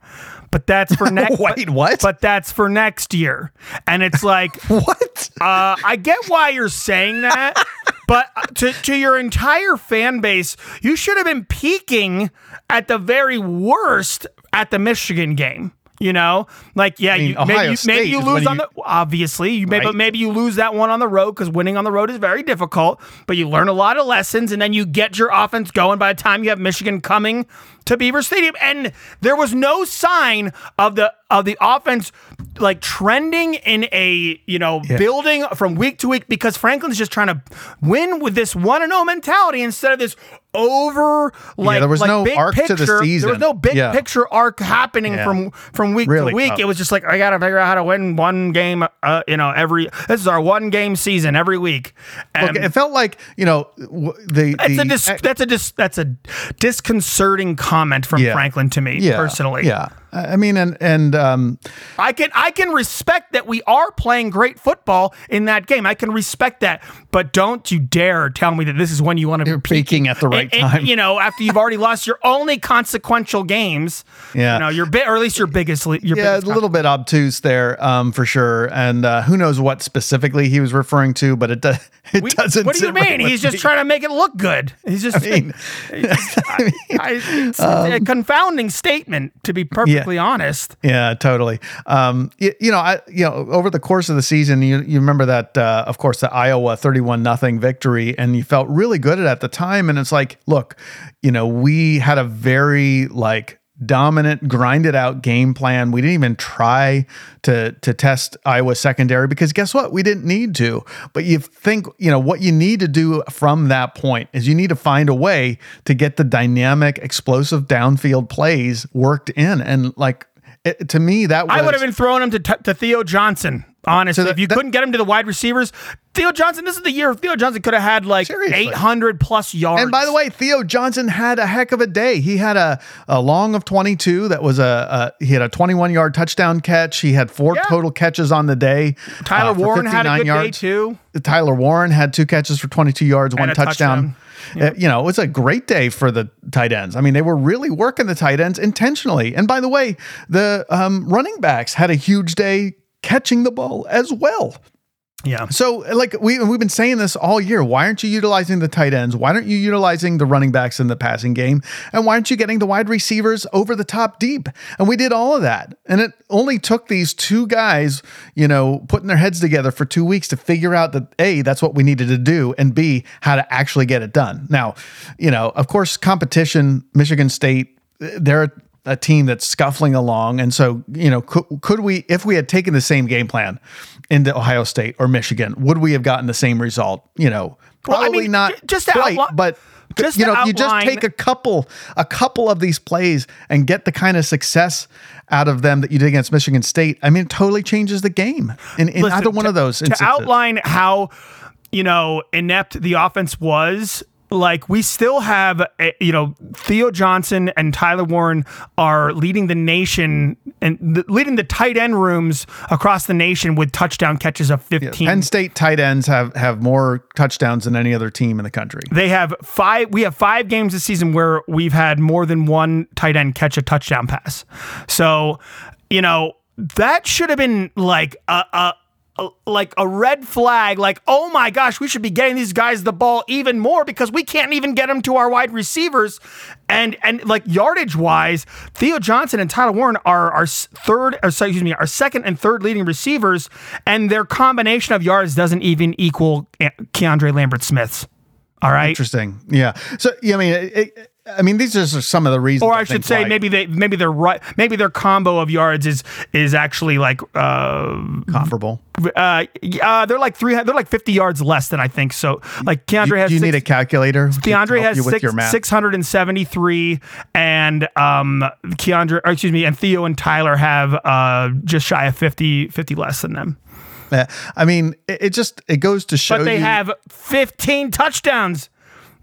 But that's for next. Wait, what? But that's for next year, and it's like What? uh, I get why you're saying that, but uh, to, to your entire fan base, you should have been peaking at the very worst at the Michigan game. You know, like yeah, mean, you, maybe, you, maybe you lose on the obviously you may, but maybe you lose that one on the road because winning on the road is very difficult. But you learn a lot of lessons, and then you get your offense going. By the time you have Michigan coming to Beaver Stadium, and there was no sign of the of the offense like trending in a you know building from week to week because Franklin's just trying to win with this one and zero mentality instead of this over like there was like no big arc to the picture. There was no big Yeah. picture arc happening Yeah. from from week Really to week. tough. It was just like I got to figure out how to win one game. Uh, you know, every this is our one game season every week. And Look, it felt like, you know, the. that's the, a dis- that's a dis- that's a disconcerting comment from Yeah. Franklin to me yeah, personally. Yeah. I I mean, and, and, um, I can I can respect that we are playing great football in that game. I can respect that, but don't you dare tell me that this is when you want to You're peaking at the right and- and, time. you know, after you've already lost your only consequential games. Yeah. you know, your bit or at least your biggest. Your yeah, biggest a little bit obtuse there, um, for sure. And uh, who knows what specifically he was referring to, but it, do- it We- doesn't. What do you sit right mean? He's just me. trying to make it look good. He's just, mean- he's just- I- I- it's a confounding statement, to be perfectly honest. Yeah, totally. Um, you, you know, I you know over the course of the season, you you remember that, uh, of course, the Iowa thirty-one nothing victory, and you felt really good at the time. And it's like, look, you know, we had a very like dominant, grinded out game plan. We didn't even try to to test Iowa secondary because guess what? We didn't need to. But you think, you know, what you need to do from that point is you need to find a way to get the dynamic, explosive downfield plays worked in. And like it, to me, that was, I would have been throwing him to, to Theo Johnson. Honestly, that- if you that- couldn't get him to the wide receivers, Theo Johnson. This is the year Theo Johnson could have had like Seriously. 800 plus yards. And by the way, Theo Johnson had a heck of a day. He had a, a long of 22. That was a, a he had a 21 yard touchdown catch. He had four Yeah. total catches on the day. Tyler uh, Warren had a good yards. day too. Tyler Warren had two catches for 22 yards, one a touchdown. Uh, you know, it was a great day for the tight ends. I mean, they were really working the tight ends intentionally. And by the way, the um, running backs had a huge day catching the ball as well. Yeah. So, like we we've been saying this all year. Why aren't you utilizing the tight ends? Why aren't you utilizing the running backs in the passing game? And why aren't you getting the wide receivers over the top deep? And we did all of that. And it only took these two guys, you know, putting their heads together for two weeks to figure out that A, that's what we needed to do, and B, how to actually get it done. Now, you know, of course, competition, Michigan State, they're a team that's scuffling along. And so, you know, could, could we, if we had taken the same game plan into Ohio State or Michigan, would we have gotten the same result? You know, Well, I probably mean, not just quite, but just you know, if you just take a couple, a couple of these plays and get the kind of success out of them that you did against Michigan State, I mean, it totally changes the game in, in Listen, either one to- of those To outline how, you know, inept the offense was, like we still have, eh, you know, Theo Johnson and Tyler Warren are leading the nation and the, leading the tight end rooms across the nation with touchdown catches of 15. Penn State tight ends have have more touchdowns than any other team in the country. They have five. We have five games this season where we've had more than one tight end catch a touchdown pass. So, you know, that should have been like a, a like a red flag. Like, oh my gosh, we should be getting these guys the ball even more because we can't even get them to our wide receivers. And and like yardage wise, Theo Johnson and Tyler Warren are our third, or sorry, excuse me, our second and third leading receivers, and their combination of yards doesn't even equal KeAndre Lambert-Smith's. All right. Interesting. Yeah. So, yeah, I mean, it, it- I mean, these are just some of the reasons. or I should say maybe they maybe their right maybe their combo of yards is is actually like uh comparable. uh, uh they're like three they're like 50 yards less than I think so like Keandre Do has you six, need a calculator? to DeAndre has six, 673 and um Keandre or excuse me and Theo and Tyler have uh just shy of 50 50 less than them Yeah. I mean, it, it just it goes to show but they you. have 15 touchdowns.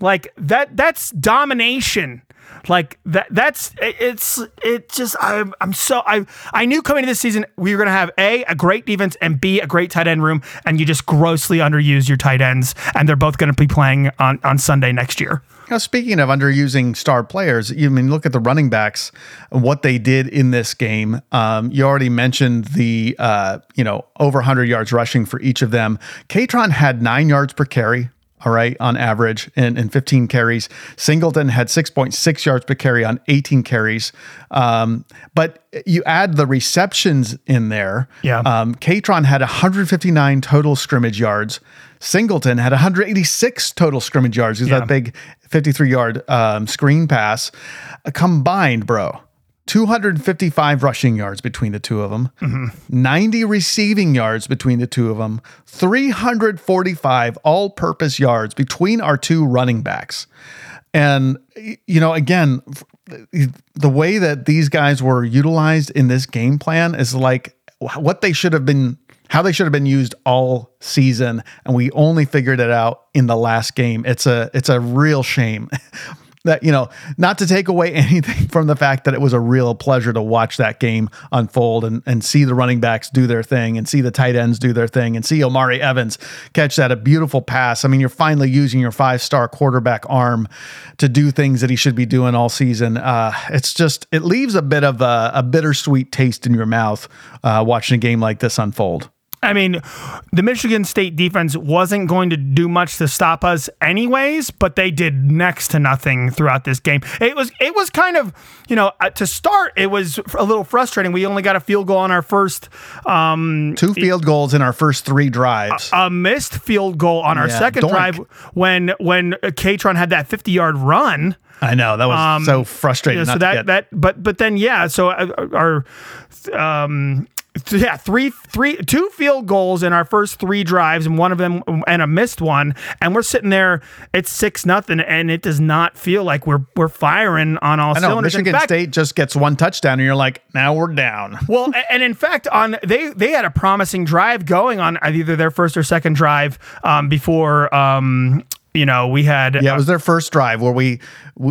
Like that that's domination. Like that that's it's it just I'm I'm so I I knew coming to this season we were going to have A a great defense and B a great tight end room and you just grossly underuse your tight ends and they're both going to be playing on on Sunday next year. Now, speaking of underusing star players, you I mean look at the running backs, what they did in this game. Um, you already mentioned the uh, you know over 100 yards rushing for each of them. Kaytron had nine yards per carry. All right, on average, in, in 15 carries. Singleton had 6.6 yards per carry on 18 carries. Um, but you add the receptions in there. Yeah. Um, Kaytron had 159 total scrimmage yards. Singleton had 186 total scrimmage yards. He's Yeah. that big 53 yard um, screen pass. Uh, combined, bro, 255 rushing yards between the two of them, 90 receiving yards between the two of them, 345 all purpose yards between our two running backs. And, you know, again, the way that these guys were utilized in this game plan is like what they should have been how they should have been used all season and we only figured it out in the last game it's a it's a real shame that you know not to take away anything from the fact that it was a real pleasure to watch that game unfold and, and see the running backs do their thing and see the tight ends do their thing and see Omari Evans catch that a beautiful pass. I mean, you're finally using your five star quarterback arm to do things that he should be doing all season. Uh, it's just it leaves a bit of a, a bittersweet taste in your mouth uh, watching a game like this unfold. I mean, the Michigan State defense wasn't going to do much to stop us anyways, but they did next to nothing throughout this game. It was it was kind of, you know, uh, to start it was a little frustrating. We only got a field goal on our first um Two field goals in our first three drives. a missed field goal on our Yeah, second doink. drive when when Kaytron had that 50-yard run. I know that was so frustrating. So that that but but then yeah, so uh, our um yeah, three, three, two field goals in our first three drives, and one of them and a missed one, and we're sitting there. It's six nothing, and it does not feel like we're we're firing on all I know cylinders. In Michigan fact- State just gets one touchdown, and you're like, now we're down. well, and in fact, on they they had a promising drive going on either their first or second drive um, before. Um, you know, we had Yeah, it was their first drive where we,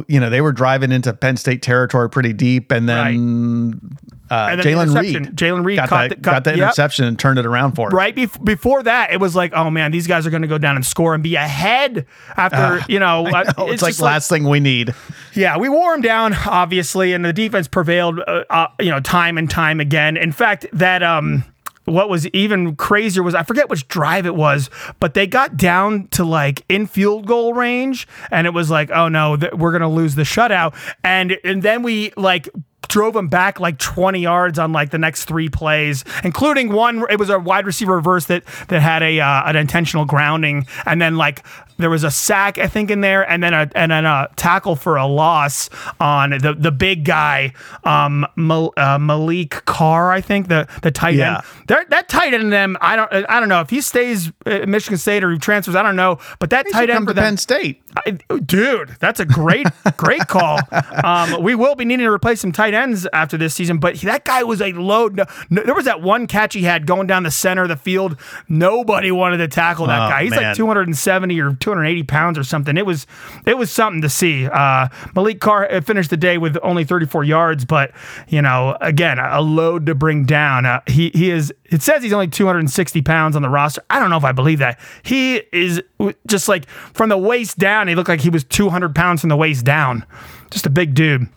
you know, they were driving into Penn State territory pretty deep, and then, uh, And then the Jaylen. Reed, Jaylen Reed got, caught the, the- got the yep. interception and turned it around for us. right bef- before that, it was like, oh man, these guys are going to go down and score and be ahead after you know. Uh, know, it's, like just last thing we need. Yeah, we wore them down, obviously, and the defense prevailed, uh, uh, you know, time and time again. In fact, that um, what was even crazier was I forget which drive it was, but they got down to like in field goal range, and it was like, oh no, th- we're gonna lose the shutout, and and then we like drove him back like 20 yards on like the next three plays, including one. It was a wide receiver reverse that that had a uh, an intentional grounding, and then like there was a sack I think in there, and then a and then a tackle for a loss on the the big guy, um, Mal, uh, Maliq Carr, I think the the tight Yeah. end. There, that tight end them, I don't I don't know if he stays at Michigan State or he transfers. I don't know, but that tight end come for to them, Penn State. I- dude, that's a great, great call. Um, we will be needing to replace some tight ends after this season, but that guy was a load. No, no- there was that one catch he had going down the center of the field. Nobody wanted to tackle that Oh, guy. He's man. like 270 or 280 pounds or something. It was, it was something to see. Uh, Maliq Carr finished the day with only 34 yards, but you know, again, a load to bring down. Uh, he he is. It says he's only 260 pounds on the roster. I don't know if I believe that. He is just like from the waist down. He looked like he was 200 pounds from the waist down. Just a big dude.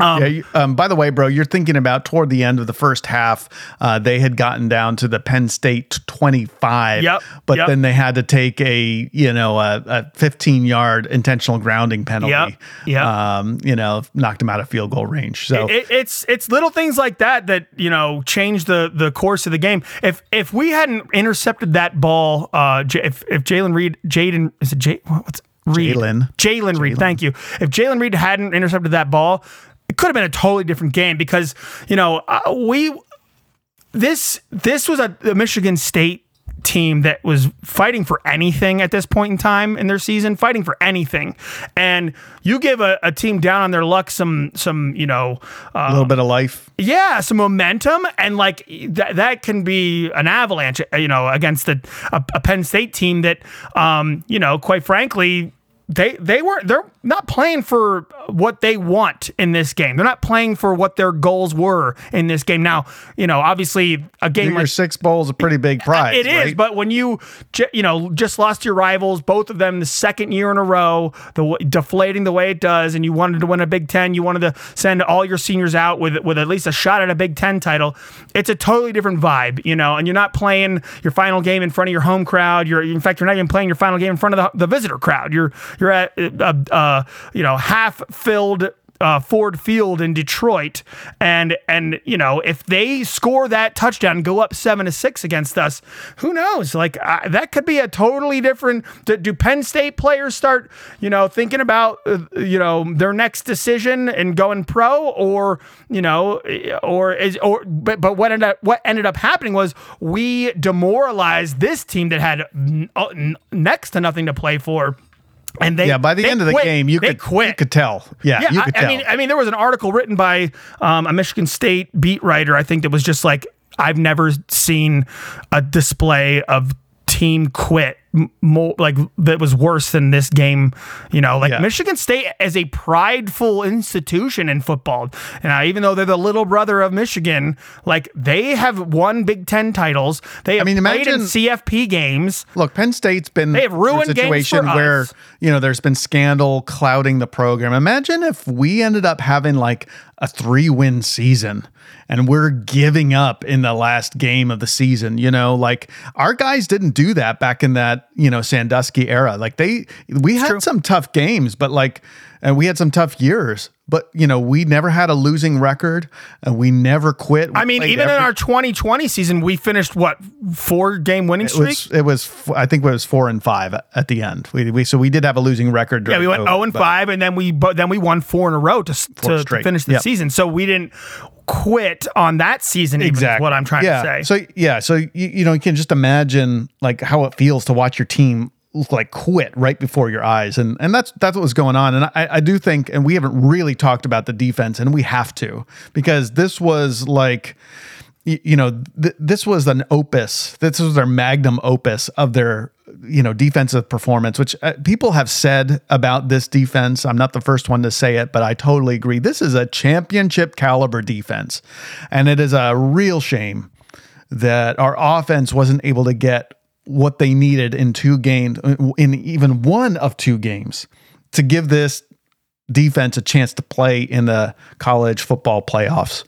Yeah. You, um, by the way, bro, you're thinking about toward the end of the first half, uh, they had gotten down to the Penn State 25. Yep, But yep. then they had to take a you know a, a 15 yard intentional grounding penalty. Yep, yep. Um, you know, knocked them out of field goal range. So It, it's it's little things like that that you know change the the course of the game. If if we hadn't intercepted that ball, uh, if if Jaylen Reed, Jaden is it J, what's Reed? Jaylen. Jaylen Reed. Thank you. If Jaylen Reed hadn't intercepted that ball, it could have been a totally different game because you know uh, we this this was a, a Michigan State team that was fighting for anything at this point in time in their season, fighting for anything. And you give a, a team down on their luck some some you know a uh, little bit of life. yeah some momentum and like that that can be an avalanche you know against a, a, a Penn State team that um you know quite frankly they they weren't they're not playing for what they want in this game. They're not playing for what their goals were in this game. Now, you know, obviously a game Your like six bowl is a pretty big uh, prize. it is, right? but when you you know just lost your rivals, both of them the second year in a row, the deflating the way it does, and you wanted to win a Big Ten, you wanted to send all your seniors out with with at least a shot at a Big Ten title. It's a totally different vibe, you know, and you're not playing your final game in front of your home crowd. You're in fact you're not even playing your final game in front of the, the visitor crowd. You're you're at uh, uh, you know half filled uh, Ford Field in Detroit, and and you know if they score that touchdown, go up seven to six against us, who knows? Like uh, that could be a totally different. Do, do Penn State players start you know thinking about uh, you know their next decision and going pro, or you know, or is or but but what ended up what ended up happening was we demoralized this team that had n- uh, n- next to nothing to play for. And they yeah, by the end of the quit. game, you they could quit. you could tell. Yeah, Yeah, you I, could I tell. mean, I mean, there was an article written by um, a Michigan State beat writer. I think that was just like I've never seen a display of team quit more like that was worse than this game. You know, like Yeah. Michigan State as a prideful institution in football, and uh, even though they're the little brother of Michigan, like they have won Big Ten titles. They have mean, played in imagine- CFP games. Look, Penn State's been They have a ruined games situation where us. you know there's been scandal clouding the program. Imagine if we ended up having like a three-win season and we're giving up in the last game of the season. You know, like our guys didn't do that back in that you know Sandusky era. Like they, we had true. some tough games, but like, and we had some tough years. But you know, we never had a losing record, and we never quit. We I mean, even in our 2020 season, we finished what four game winning it was it was I think it was four and five at- the end. We, we so we did have a losing record. Yeah, we went oh COVID, zero and five, and then we but then we won four in a row to to, to finish the Yep. season. So we didn't. Quit on that season. Even exactly. what I'm trying yeah. to say. So yeah, so you, you know you can just imagine like how it feels to watch your team like quit right before your eyes and and that's that's what was going on and I, I do think and we haven't really talked about the defense and we have to because this was like you, know th- this was an opus. This was their magnum opus of their you know defensive performance which uh, people have said about this defense. I'm not the first one to say it but i totally agree. This is a championship caliber defense and it is a real shame that our offense wasn't able to get what they needed in two games, in even one of two games, to give this defense a chance to play in the college football playoffs.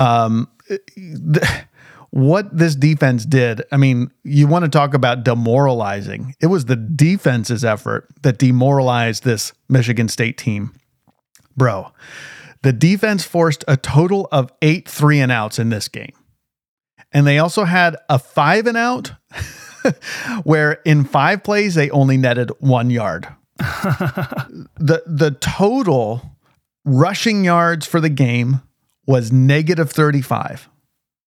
Um, what this defense did, I mean, you want to talk about demoralizing. It was the defense's effort that demoralized this Michigan State team. Bro, the defense forced a total of eight three and outs in this game. And they also had a five and out where in five plays they only netted one yard. the the total rushing yards for the game was negative 35.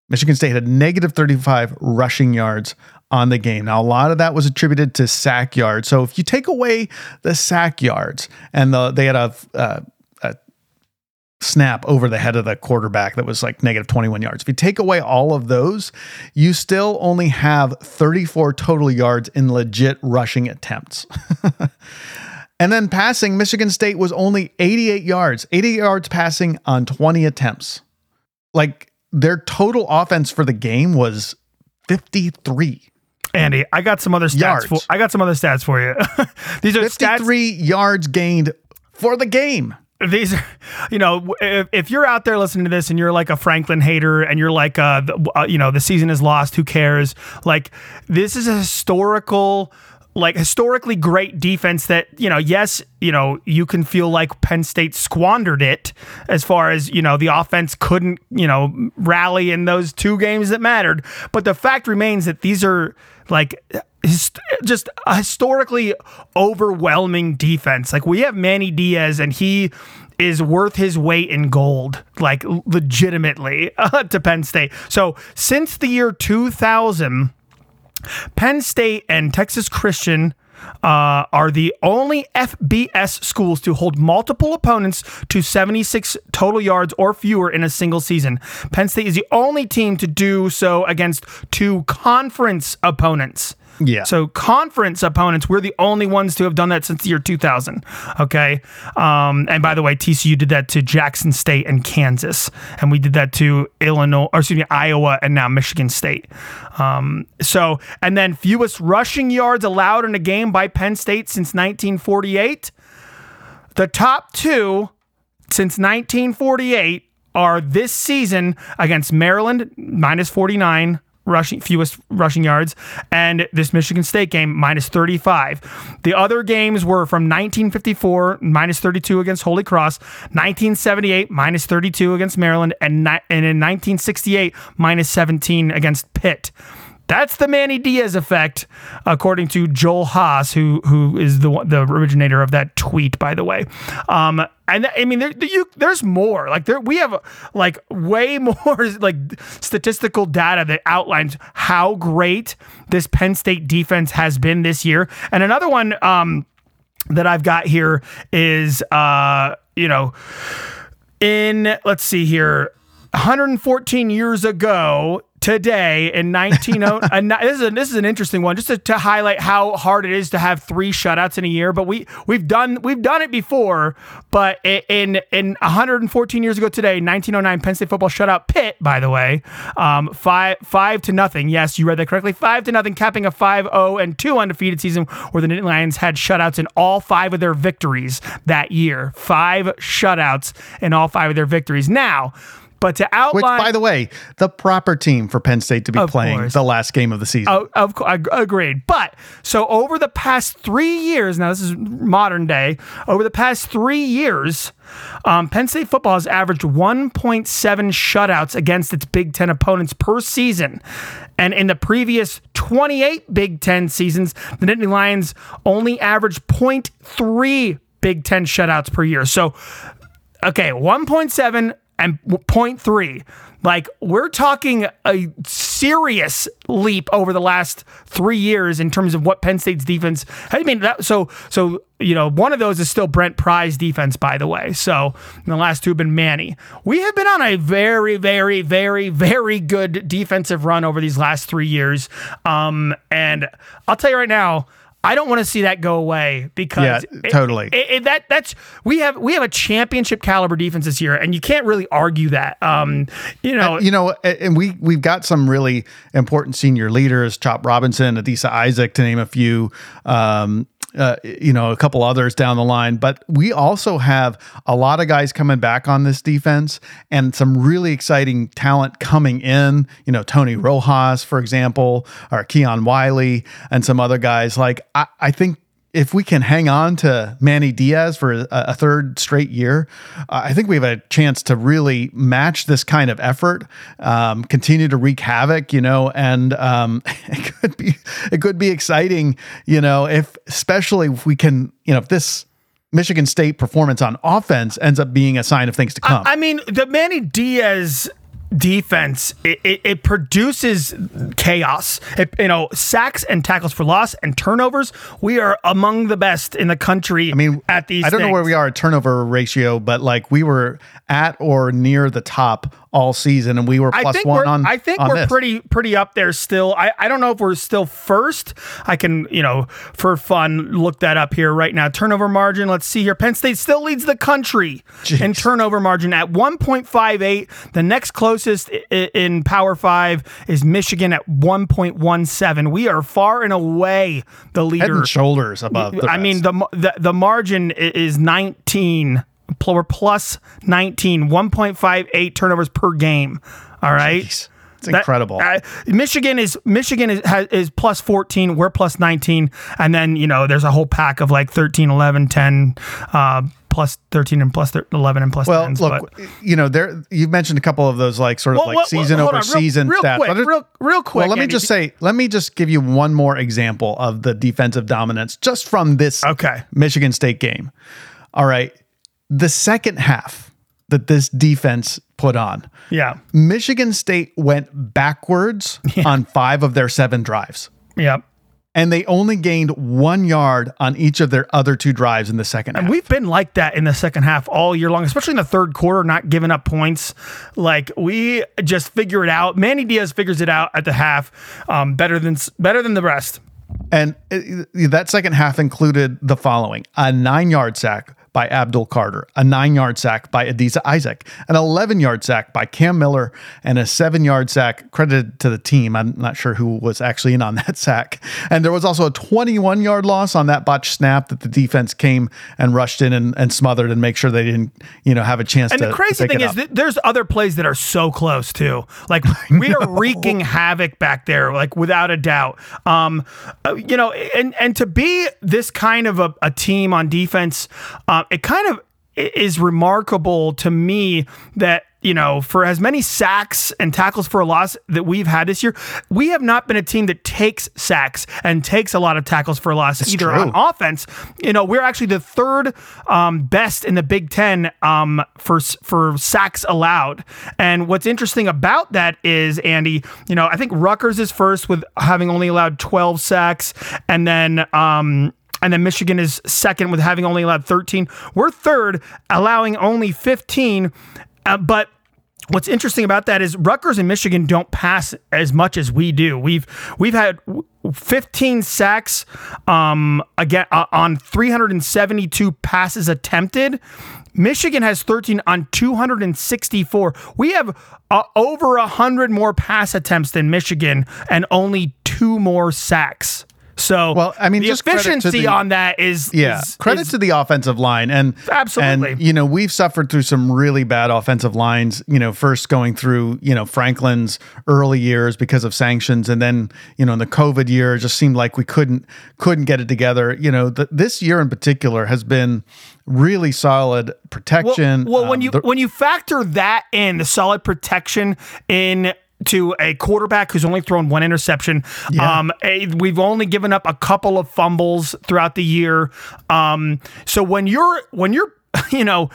Michigan State had negative 35 rushing yards on the game. Now, a lot of that was attributed to sack yards. So if you take away the sack yards and the, they had a, uh, snap over the head of the quarterback that was like negative 21 yards. If you take away all of those, you still only have 34 total yards in legit rushing attempts. and then passing, Michigan State was only 88 yards, 80 yards passing on 20 attempts. Like their total offense for the game was 53. Andy, I got some other stats. Yards. For, I got some other stats for you. These are 53 stats. yards gained for the game these are, you know, if, if, you're out there listening to this and you're like a Franklin hater and you're like, uh, the, uh, you know, the season is lost, who cares? Like, this is a historical, like historically great defense that, you know, yes, you know, you can feel like Penn State squandered it as far as, you know, the offense couldn't, you know, rally in those two games that mattered. But the fact remains that these are like just a historically overwhelming defense. Like we have Manny Diaz, and he is worth his weight in gold, like legitimately uh, to Penn State. So since the year 2000, Penn State and Texas Christian. Uh, are the only FBS schools to hold multiple opponents to 76 total yards or fewer in a single season. Penn State is the only team to do so against two conference opponents. Yeah. So conference opponents, we're the only ones to have done that since the year 2000. Okay. Um, and by the way, TCU did that to Jackson State and Kansas, and we did that to Illinois, or excuse me, Iowa, and now Michigan State. Um, so, and then fewest rushing yards allowed in a game by Penn State since 1948. The top two since 1948 are this season against Maryland minus 49 rushing fewest rushing yards, and this Michigan State game minus 35. The other games were from 1954 minus 32 against Holy Cross, 1978 minus 32 against Maryland, and, ni- and in 1968 minus 17 against Pitt. That's the Manny Diaz effect, according to Joel Haas, who who is the the originator of that tweet, by the way. Um, and I mean, there, you, there's more. Like there, we have like way more like statistical data that outlines how great this Penn State defense has been this year. And another one um, that I've got here is, uh, you know, in let's see here. 114 years ago, today in 19 this is this is an interesting one just to, to, highlight how hard it is to have three shutouts in a year but we we've done we've done it before but in in 114 years ago today 1909 Penn State football shutout Pitt by the way um, 5 5 to nothing. Yes you read that correctly. 5 to nothing capping a 5-0 and 2 undefeated season where the Nittany Lions had shutouts in all 5 of their victories that year. 5 shutouts in all 5 of their victories. Now but to outline, which, by the way, the proper team for Penn State to be playing course. the last game of the season. Oh, of course, agreed. But so over the past three years, now this is modern day. Over the past three years, um, Penn State football has averaged 1.7 shutouts against its Big Ten opponents per season. And in the previous 28 Big Ten seasons, the Nittany Lions only averaged 0.3 Big Ten shutouts per year. So, okay, 1.7 and point three. Like we're talking a serious leap over the last three years in terms of what Penn State's defense. I mean, that, so so you know, one of those is still Brent Pry's defense, by the way. So the last two have been Manny. We have been on a very, very, very, very good defensive run over these last three years. Um, and I'll tell you right now. I don't want to see that go away because Yeah, it- totally. it- it- that that's we have we have a championship caliber defense this year, and you can't really argue that. Um, you know, you know, and we we've got some really important senior leaders: Chop Robinson, Adisa Isaac, to name a few. Um, uh, you know, a couple others down the line, but we also have a lot of guys coming back on this defense and some really exciting talent coming in. You know, Tony Rojas, for example, or Keon Wiley, and some other guys. Like, I, I think if we can hang on to Manny Diaz for a, a third straight year, uh, I think we have a chance to really match this kind of effort, um, continue to wreak havoc, you know, and um, it could be it could be exciting, you know, if especially if we can, you know, if this Michigan State performance on offense ends up being a sign of things to come. I mean, the Manny Diaz defense it, it, it produces chaos. It, you know sacks and tackles for loss and turnovers. We are among the best in the country i mean, at these I don't know where we are at turnover ratio, but like we were at or near the top all season, and we were I think one we're, on. I think on we're this. pretty pretty up there still. I, I don't know if we're still first. I can you know for fun look that up here right now. Turnover margin. Let's see here. Penn State still leads the country in turnover margin at 1.58. The next closest in Power Five is Michigan at 1.17. We are far and away the head leader. and shoulders above. I mean the, the the margin is 19 pl- we're plus 19 1.58 turnovers per game all right Jeez. It's That- incredible. uh, Michigan is Michigan is, has, is plus 14 we're plus 19 and then you know there's a whole pack of like 13 11 10 uh, plus 13 and plus thir- 11 and plus Well, 10s, look, but- you know, there you've mentioned a couple of those like sort of Well, like well, season over on, real- season real stats. quick, it- real- real quick, Well, let me just say, let me just give you one more example of the defensive dominance just from this Okay. Michigan State game. All right, the second half that this defense put on, yeah Michigan State went backwards on five of their seven drives. Yep. And they only gained one yard on each of their other two drives in the second half. And we've been like that in the second half all year long, especially in the third quarter, not giving up points. Like we just figure it out. Manny Diaz figures it out at the half, um, better than better than the rest. And uh, that second half included the following a nine yard sack by Abdul Carter, a nine yard sack by Adisa Isaac, an 11 yard sack by Cam Miller, and a seven yard sack credited to the team. I'm not sure who was actually in on that sack. And there was also a 21 yard loss on that botch snap that the defense came and rushed in and, and smothered and make sure they didn't, you know, have a chance And to the to crazy thing is that there's other plays that are so close too. Like we are wreaking havoc back there, like without a doubt. Um, uh, you know, and and to be this kind of a, a team on defense, uh, it kind of is remarkable to me that you know for as many sacks and tackles for a loss that we've had this year, we have not been a team that takes sacks and takes a lot of tackles for a loss either true. on offense. You know, we're actually the third um, best in the Big Ten um, for for sacks allowed. And what's interesting about that is Andy. You know, I think Rutgers is first with having only allowed 12 sacks, and then. Um, and then Michigan is second with having only allowed 13. We're third, allowing only 15. Uh, but What's interesting about that is Rutgers and Michigan don't pass as much as we do. We've we've had 15 sacks um, again uh, on 372 passes attempted. Michigan has 13 on 264. We have uh, over 100 more pass attempts than Michigan and only two more sacks. So, Well, I mean, the efficiency the- on that is Yeah, is- credit is- to the offensive line and Absolutely. And you know, we've suffered through some really bad offensive lines. You know, first going through you know Franklin's early years because of sanctions, and then you know in the COVID year, it just seemed like we couldn't couldn't get it together. You know, th- this year in particular has been really solid protection. Well, when Um, you the- when you factor that in, the solid protection in to a quarterback who's only thrown one interception. Um, a- we've only given up a couple of fumbles throughout the year. Um, so when you're when you're you know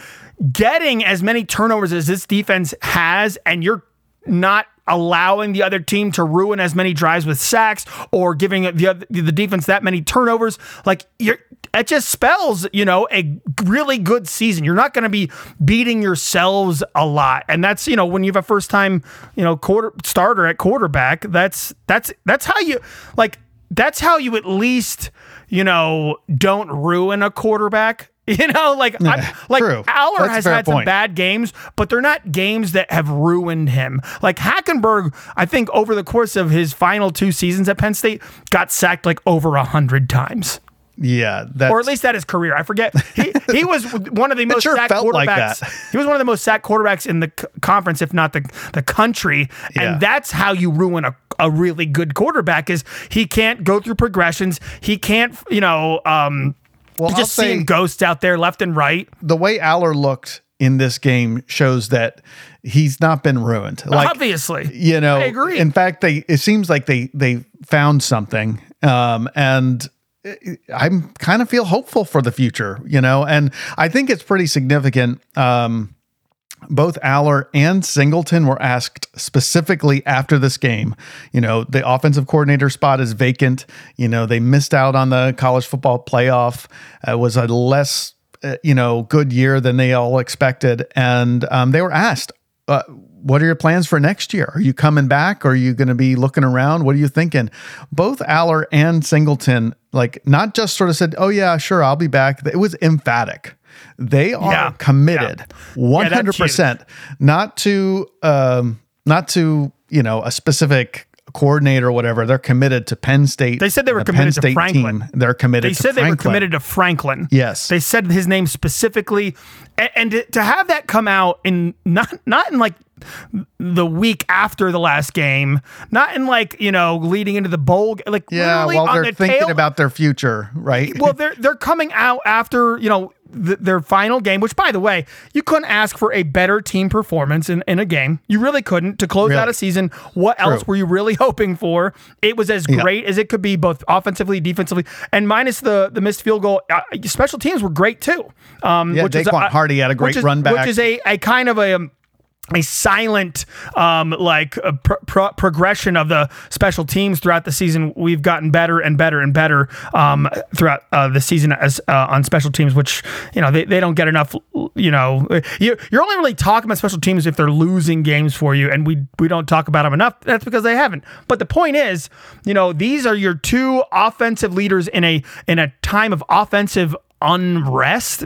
getting as many turnovers as this defense has, and you're not allowing the other team to ruin as many drives with sacks or giving the the defense that many turnovers, like you're it just spells, you know, a really good season. You're not going to be beating yourselves a lot. And that's, you know, when you have a first time, you know, quarter starter at quarterback, that's that's that's how you like that's how you at least, you know, don't ruin a quarterback. You know, like Yeah, like true. Allar That's has had some point. bad games, but they're not games that have ruined him. Like Hackenberg, I think over the course of his final two seasons at Penn State, got sacked like over a hundred times Yeah, or at least at his career. I forget. He he was one of the most sure sacked felt like quarterbacks. that. He was one of the most sacked quarterbacks in the c- conference, if not the the country. Yeah. And that's how you ruin a, a really good quarterback is he can't go through progressions. He can't, you know, um, Well, just I'll say- seeing ghosts out there left and right. the way Allar looked in this game shows that he's not been ruined. Like Obviously, you know, I agree. In fact, they it seems like they they found something, um, and I kind of feel hopeful for the future. You know, and I think it's pretty significant. Um, both Allar and Singleton were asked specifically after this game. You know, the offensive coordinator spot is vacant. You know, they missed out on the college football playoff. It was a less, uh, you know, good year than they all expected. And um, they were asked, uh, what are your plans for next year? Are you coming back? Are you going to be looking around? What are you thinking? Both Allar and Singleton, like, not just sort of said, oh, yeah, sure, I'll be back. It was emphatic. They are Yeah. committed, that's hundred percent, not to um, not to you know a specific coordinator or whatever. They're committed to Penn State. They said they were the committed to Franklin. Team. They're committed. They said they were committed to Franklin. Yes. They said his name specifically, and, and to- to have that come out in not not in like the week after the last game, not in like you know leading into the bowl, like Yeah, while on they're the thinking tail- about their future, right? well, they're they're coming out after you know th- their final game. Which, by the way, you couldn't ask for a better team performance in, in a game. You really couldn't to close out a season. What else were you really hoping for? It was as Yeah. great as it could be, both offensively, defensively, and minus the the missed field goal. Uh, special teams were great too. Um, Yeah, which is a- Hardy had a great is, run back. which is a a kind of a. Um, a silent, um, like uh, pro- pro- progression of the special teams throughout the season. We've gotten better and better and better um, throughout uh, the season as uh, on special teams, which you know they, they don't get enough. You know, you, you're only really talking about special teams if they're losing games for you, and we we don't talk about them enough. That's because they haven't. But the point is, you know, these are your two offensive leaders in a in a time of offensive unrest,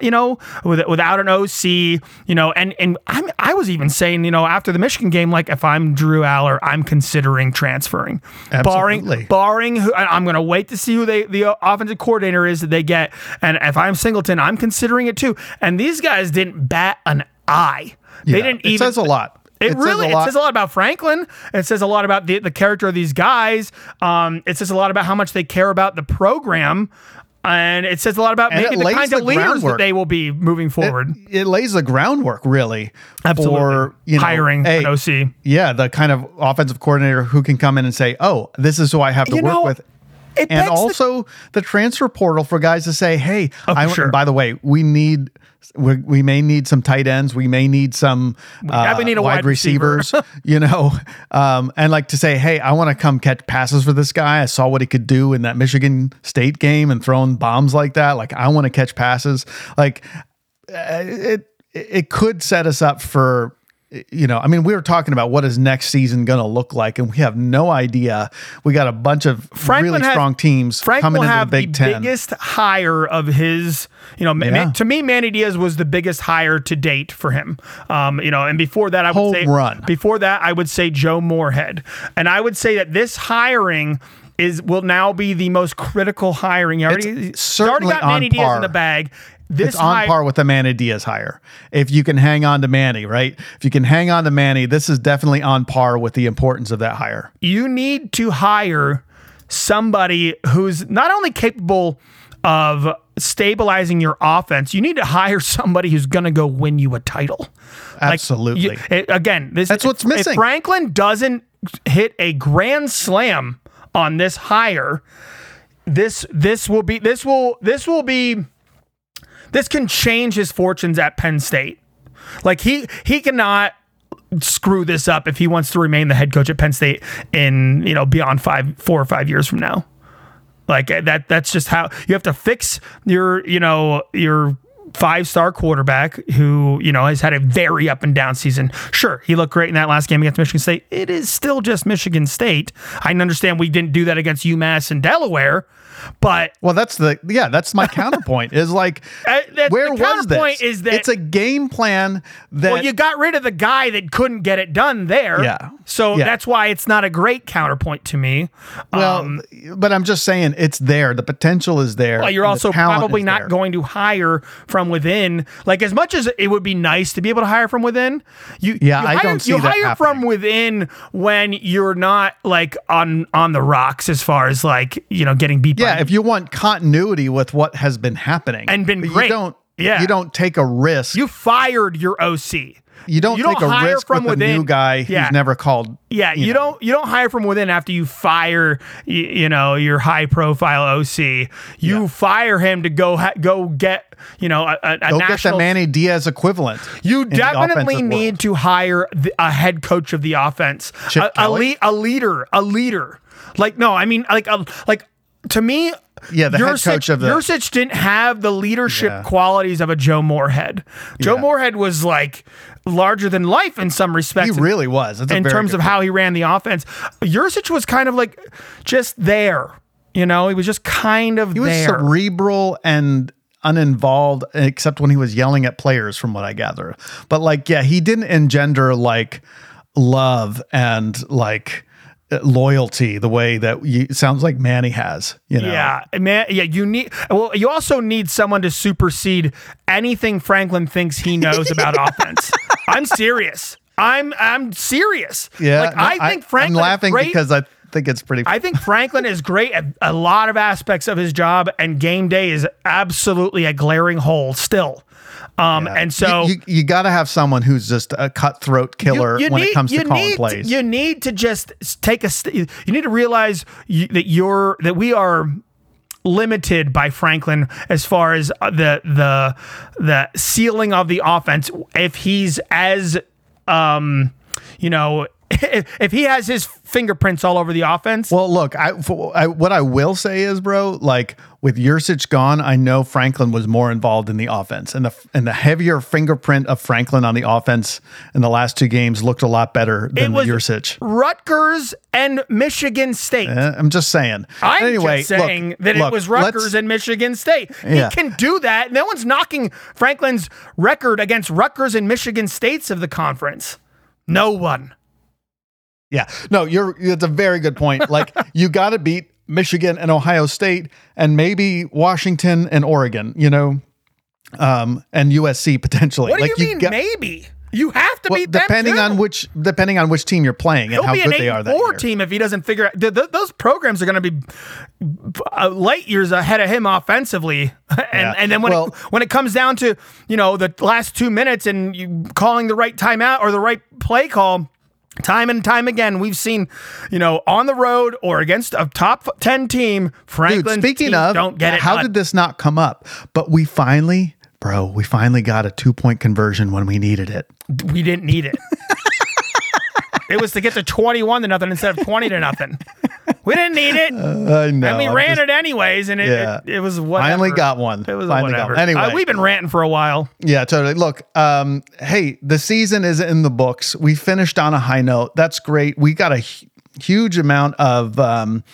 you know, without an OC, you know, and and I'm, I was even saying, you know, after the Michigan game, like if I'm Drew Allar, I'm considering transferring, Absolutely. barring barring who I'm going to wait to see who they the offensive coordinator is that they get, and if I'm Singleton, I'm considering it too. And these guys didn't bat an eye. They didn't it even. says a lot. It, It really a it says a lot about Franklin. It says a lot about the, the character of these guys. Um, it says a lot about how much they care about the program. And it says a lot about And maybe the lays kinds of the leaders that they will be moving forward. it lays the groundwork really Absolutely. for you know, Hiring hey, an OC. Yeah, the kind of offensive coordinator who can come in and say, "Oh, this is who I have to You work know, with." It and begs the- also the, transfer portal for guys to say, "Hey, I, sure. by the way, we need we, we may need some tight ends, we may need some uh, we need a wide, wide receiver." receivers, you know, um, and like to say, hey, I want to come catch passes for this guy. I saw what he could do in that Michigan State game and throwing bombs like that. Like I want to catch passes. Like uh, it it could set us up for." You know, I mean, we were talking about what is next season going to look like, and we have no idea. We got a bunch of really has- strong teams Frank coming will into the Big the Ten. biggest hire of his. You know, Yeah. to me, Manny Diaz was the biggest hire to date for him. Um, you know, and before that, I would Home say run. Before that, I would say Joe Moorhead, and I would say that this hiring. Is will now be the most critical hiring. You already, It's you already certainly got on Manny Diaz in the bag. This it's on hi- par with the Manny Diaz hire. If you can hang on to Manny, right? If you can hang on to Manny, this is definitely on par with the importance of that hire. you need to hire somebody who's not only capable of stabilizing your offense, you need to hire somebody who's going to go win you a title. Like, Absolutely. you- it- again, this That's what's if- missing. If Franklin doesn't hit a grand slam on this hire, this this will be this will this will be this can change his fortunes at Penn State. Like he he cannot screw this up if he wants to remain the head coach at Penn State in you know beyond five four or five years from now. Like eh, that that's just how you have to fix your you know your five star quarterback who, you know, has had a very up and down season. Sure, he looked great in that last game against Michigan State. It is still just Michigan State. I understand we didn't do that against UMass and Delaware, but well, that's the yeah, that's my counterpoint. Is like Uh, that- where the was counterpoint this? is that- it's a game plan that well, you got rid of the guy that couldn't get it done there. Yeah. So Yeah. that's why it's not a great counterpoint to me. well, Um, but I'm just saying it's there. The potential is there. Well, you're also probably not there. going to hire from within. Like as much as it would be nice to be able to hire from within, you Yeah, you I hire, don't see you that hire happening. from within when you're not like on on the rocks as far as like you know getting beat. Yeah, by, if you want continuity with what has been happening And been But great. you don't. Yeah. you don't take a risk. you fired your OC. You don't you take don't a hire risk from with within. a new guy Yeah. who's never called. Yeah, you, know. don't you don't hire from within after you fire you, you know your high profile OC. You Yeah. fire him to go ha- go get you know a, a, a Go get the Manny Diaz equivalent. You definitely need world. to hire the, a head coach of the offense, a, a, le- a leader, a leader. Like no, I mean like a, like to me. Yeah, the head Yurcich- coach of the- Yurcich didn't have the leadership Yeah. qualities of a Joe Moorhead. Joe Yeah. Moorhead was like larger than life in some respects. He really was. In terms of how he ran the offense. Yurcich was kind of like just there. You know, he was just kind of He was there. cerebral and uninvolved, except when he was yelling at players, from what I gather. But like, yeah, he didn't engender like love and like Uh, loyalty the way that you, sounds like Manny has. You know, Yeah, man. Yeah, you need. Well, you also need someone to supersede anything Franklin thinks he knows about offense. I'm serious. I'm I'm serious. yeah. like no, I think Franklin. I'm laughing great. because I think it's pretty. I think Franklin is great at a lot of aspects of his job, and game day is absolutely a glaring hole still. Um, and so you, you, got to have someone who's just a cutthroat killer when it comes to calling need, plays. You need to just take a. St- you need to realize you, that you're that we are limited by Franklin as far as uh, the the the ceiling of the offense. If he's as um, you know, if, he has his fingerprints all over the offense. Well, look, I, for, I what I will say is, bro, like with Yurcich gone, I know Franklin was more involved in the offense, and the and the heavier fingerprint of Franklin on the offense in the last two games looked a lot better it than was Yurcich. Rutgers and Michigan State. Eh, I'm just saying. I'm anyway, just saying look, that look, it was Rutgers and Michigan State. Yeah. He can do that. No one's knocking Franklin's record against Rutgers and Michigan States of the conference. No one. Yeah, no, you're. It's a very good point. Like you got to beat Michigan and Ohio State, and maybe Washington and Oregon. You know, um, and USC potentially. What do like you mean? got- maybe you have to well, beat them depending on which depending on which team you're playing and He'll how be good they are and that year. team if he doesn't figure out. Th- th- those programs are going to be uh, light years ahead of him offensively, and Yeah. and then when Well- it, when it comes down to you know the last two minutes and you calling the right timeout or the right play call. Time and time again, we've seen, you know, on the road or against a top ten team, Dude, Franklin. speaking of, don't get it. how done. did this not come up? But we finally, bro, we finally got a two point conversion when we needed it. we didn't need it. it was to get to twenty-one to nothing instead of twenty to nothing. We didn't need it. I know. and we I'm ran just- it anyways, and it, Yeah. it, it was whatever. Finally got one. It was Finally whatever. Anyway. Uh, we've been ranting for a while. Yeah, totally. Look, um, hey, the season is in the books. We finished on a high note. That's great. We got a huge amount of um,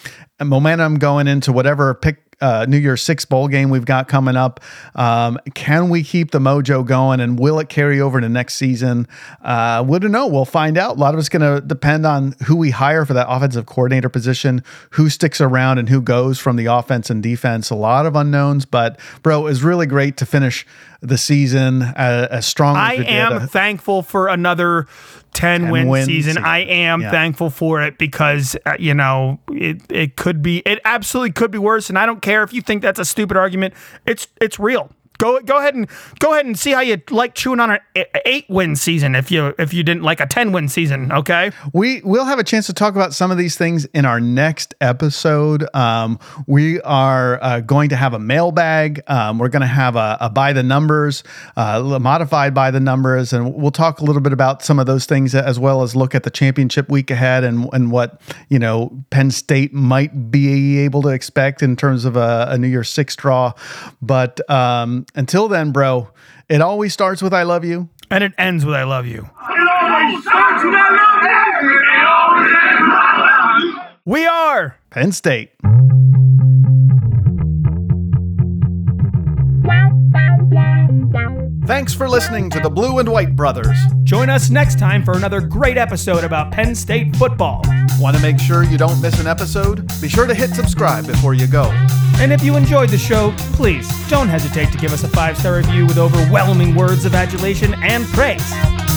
momentum going into whatever pick. Uh, New Year's Six bowl game we've got coming up. Um, can we keep the mojo going, and will it carry over to next season? Uh, we don't know. We'll find out. A lot of it's going to depend on who we hire for that offensive coordinator position, who sticks around, and who goes from the offense and defense. A lot of unknowns, but bro, it was really great to finish the season uh, as strong as I we did. am Uh, thank for another 10 win, win season. season. I am Yeah. thankful for it because, uh, you know, it, it could be, it absolutely could be worse. And I don't care if you think that's a stupid argument. It's, it's real. Go go ahead and go ahead and see how you like chewing on an eight win season if you if you didn't like a ten win season. Okay, we we'll have a chance to talk about some of these things in our next episode. Um, we are uh, going to have a mailbag. Um, we're going to have a, a, by the numbers, uh, modified by the numbers, and we'll talk a little bit about some of those things as well as look at the championship week ahead and and what you know Penn State might be able to expect in terms of a, a New Year's Six draw. But um, until then, bro, it always starts with I love you. And it ends with I love you. We are Penn State. Thanks for listening to the Blue and White Brothers. Join us next time for another great episode about Penn State football. Want to make sure you don't miss an episode? Be sure to hit subscribe before you go. And if you enjoyed the show, please don't hesitate to give us a five star review with overwhelming words of adulation and praise.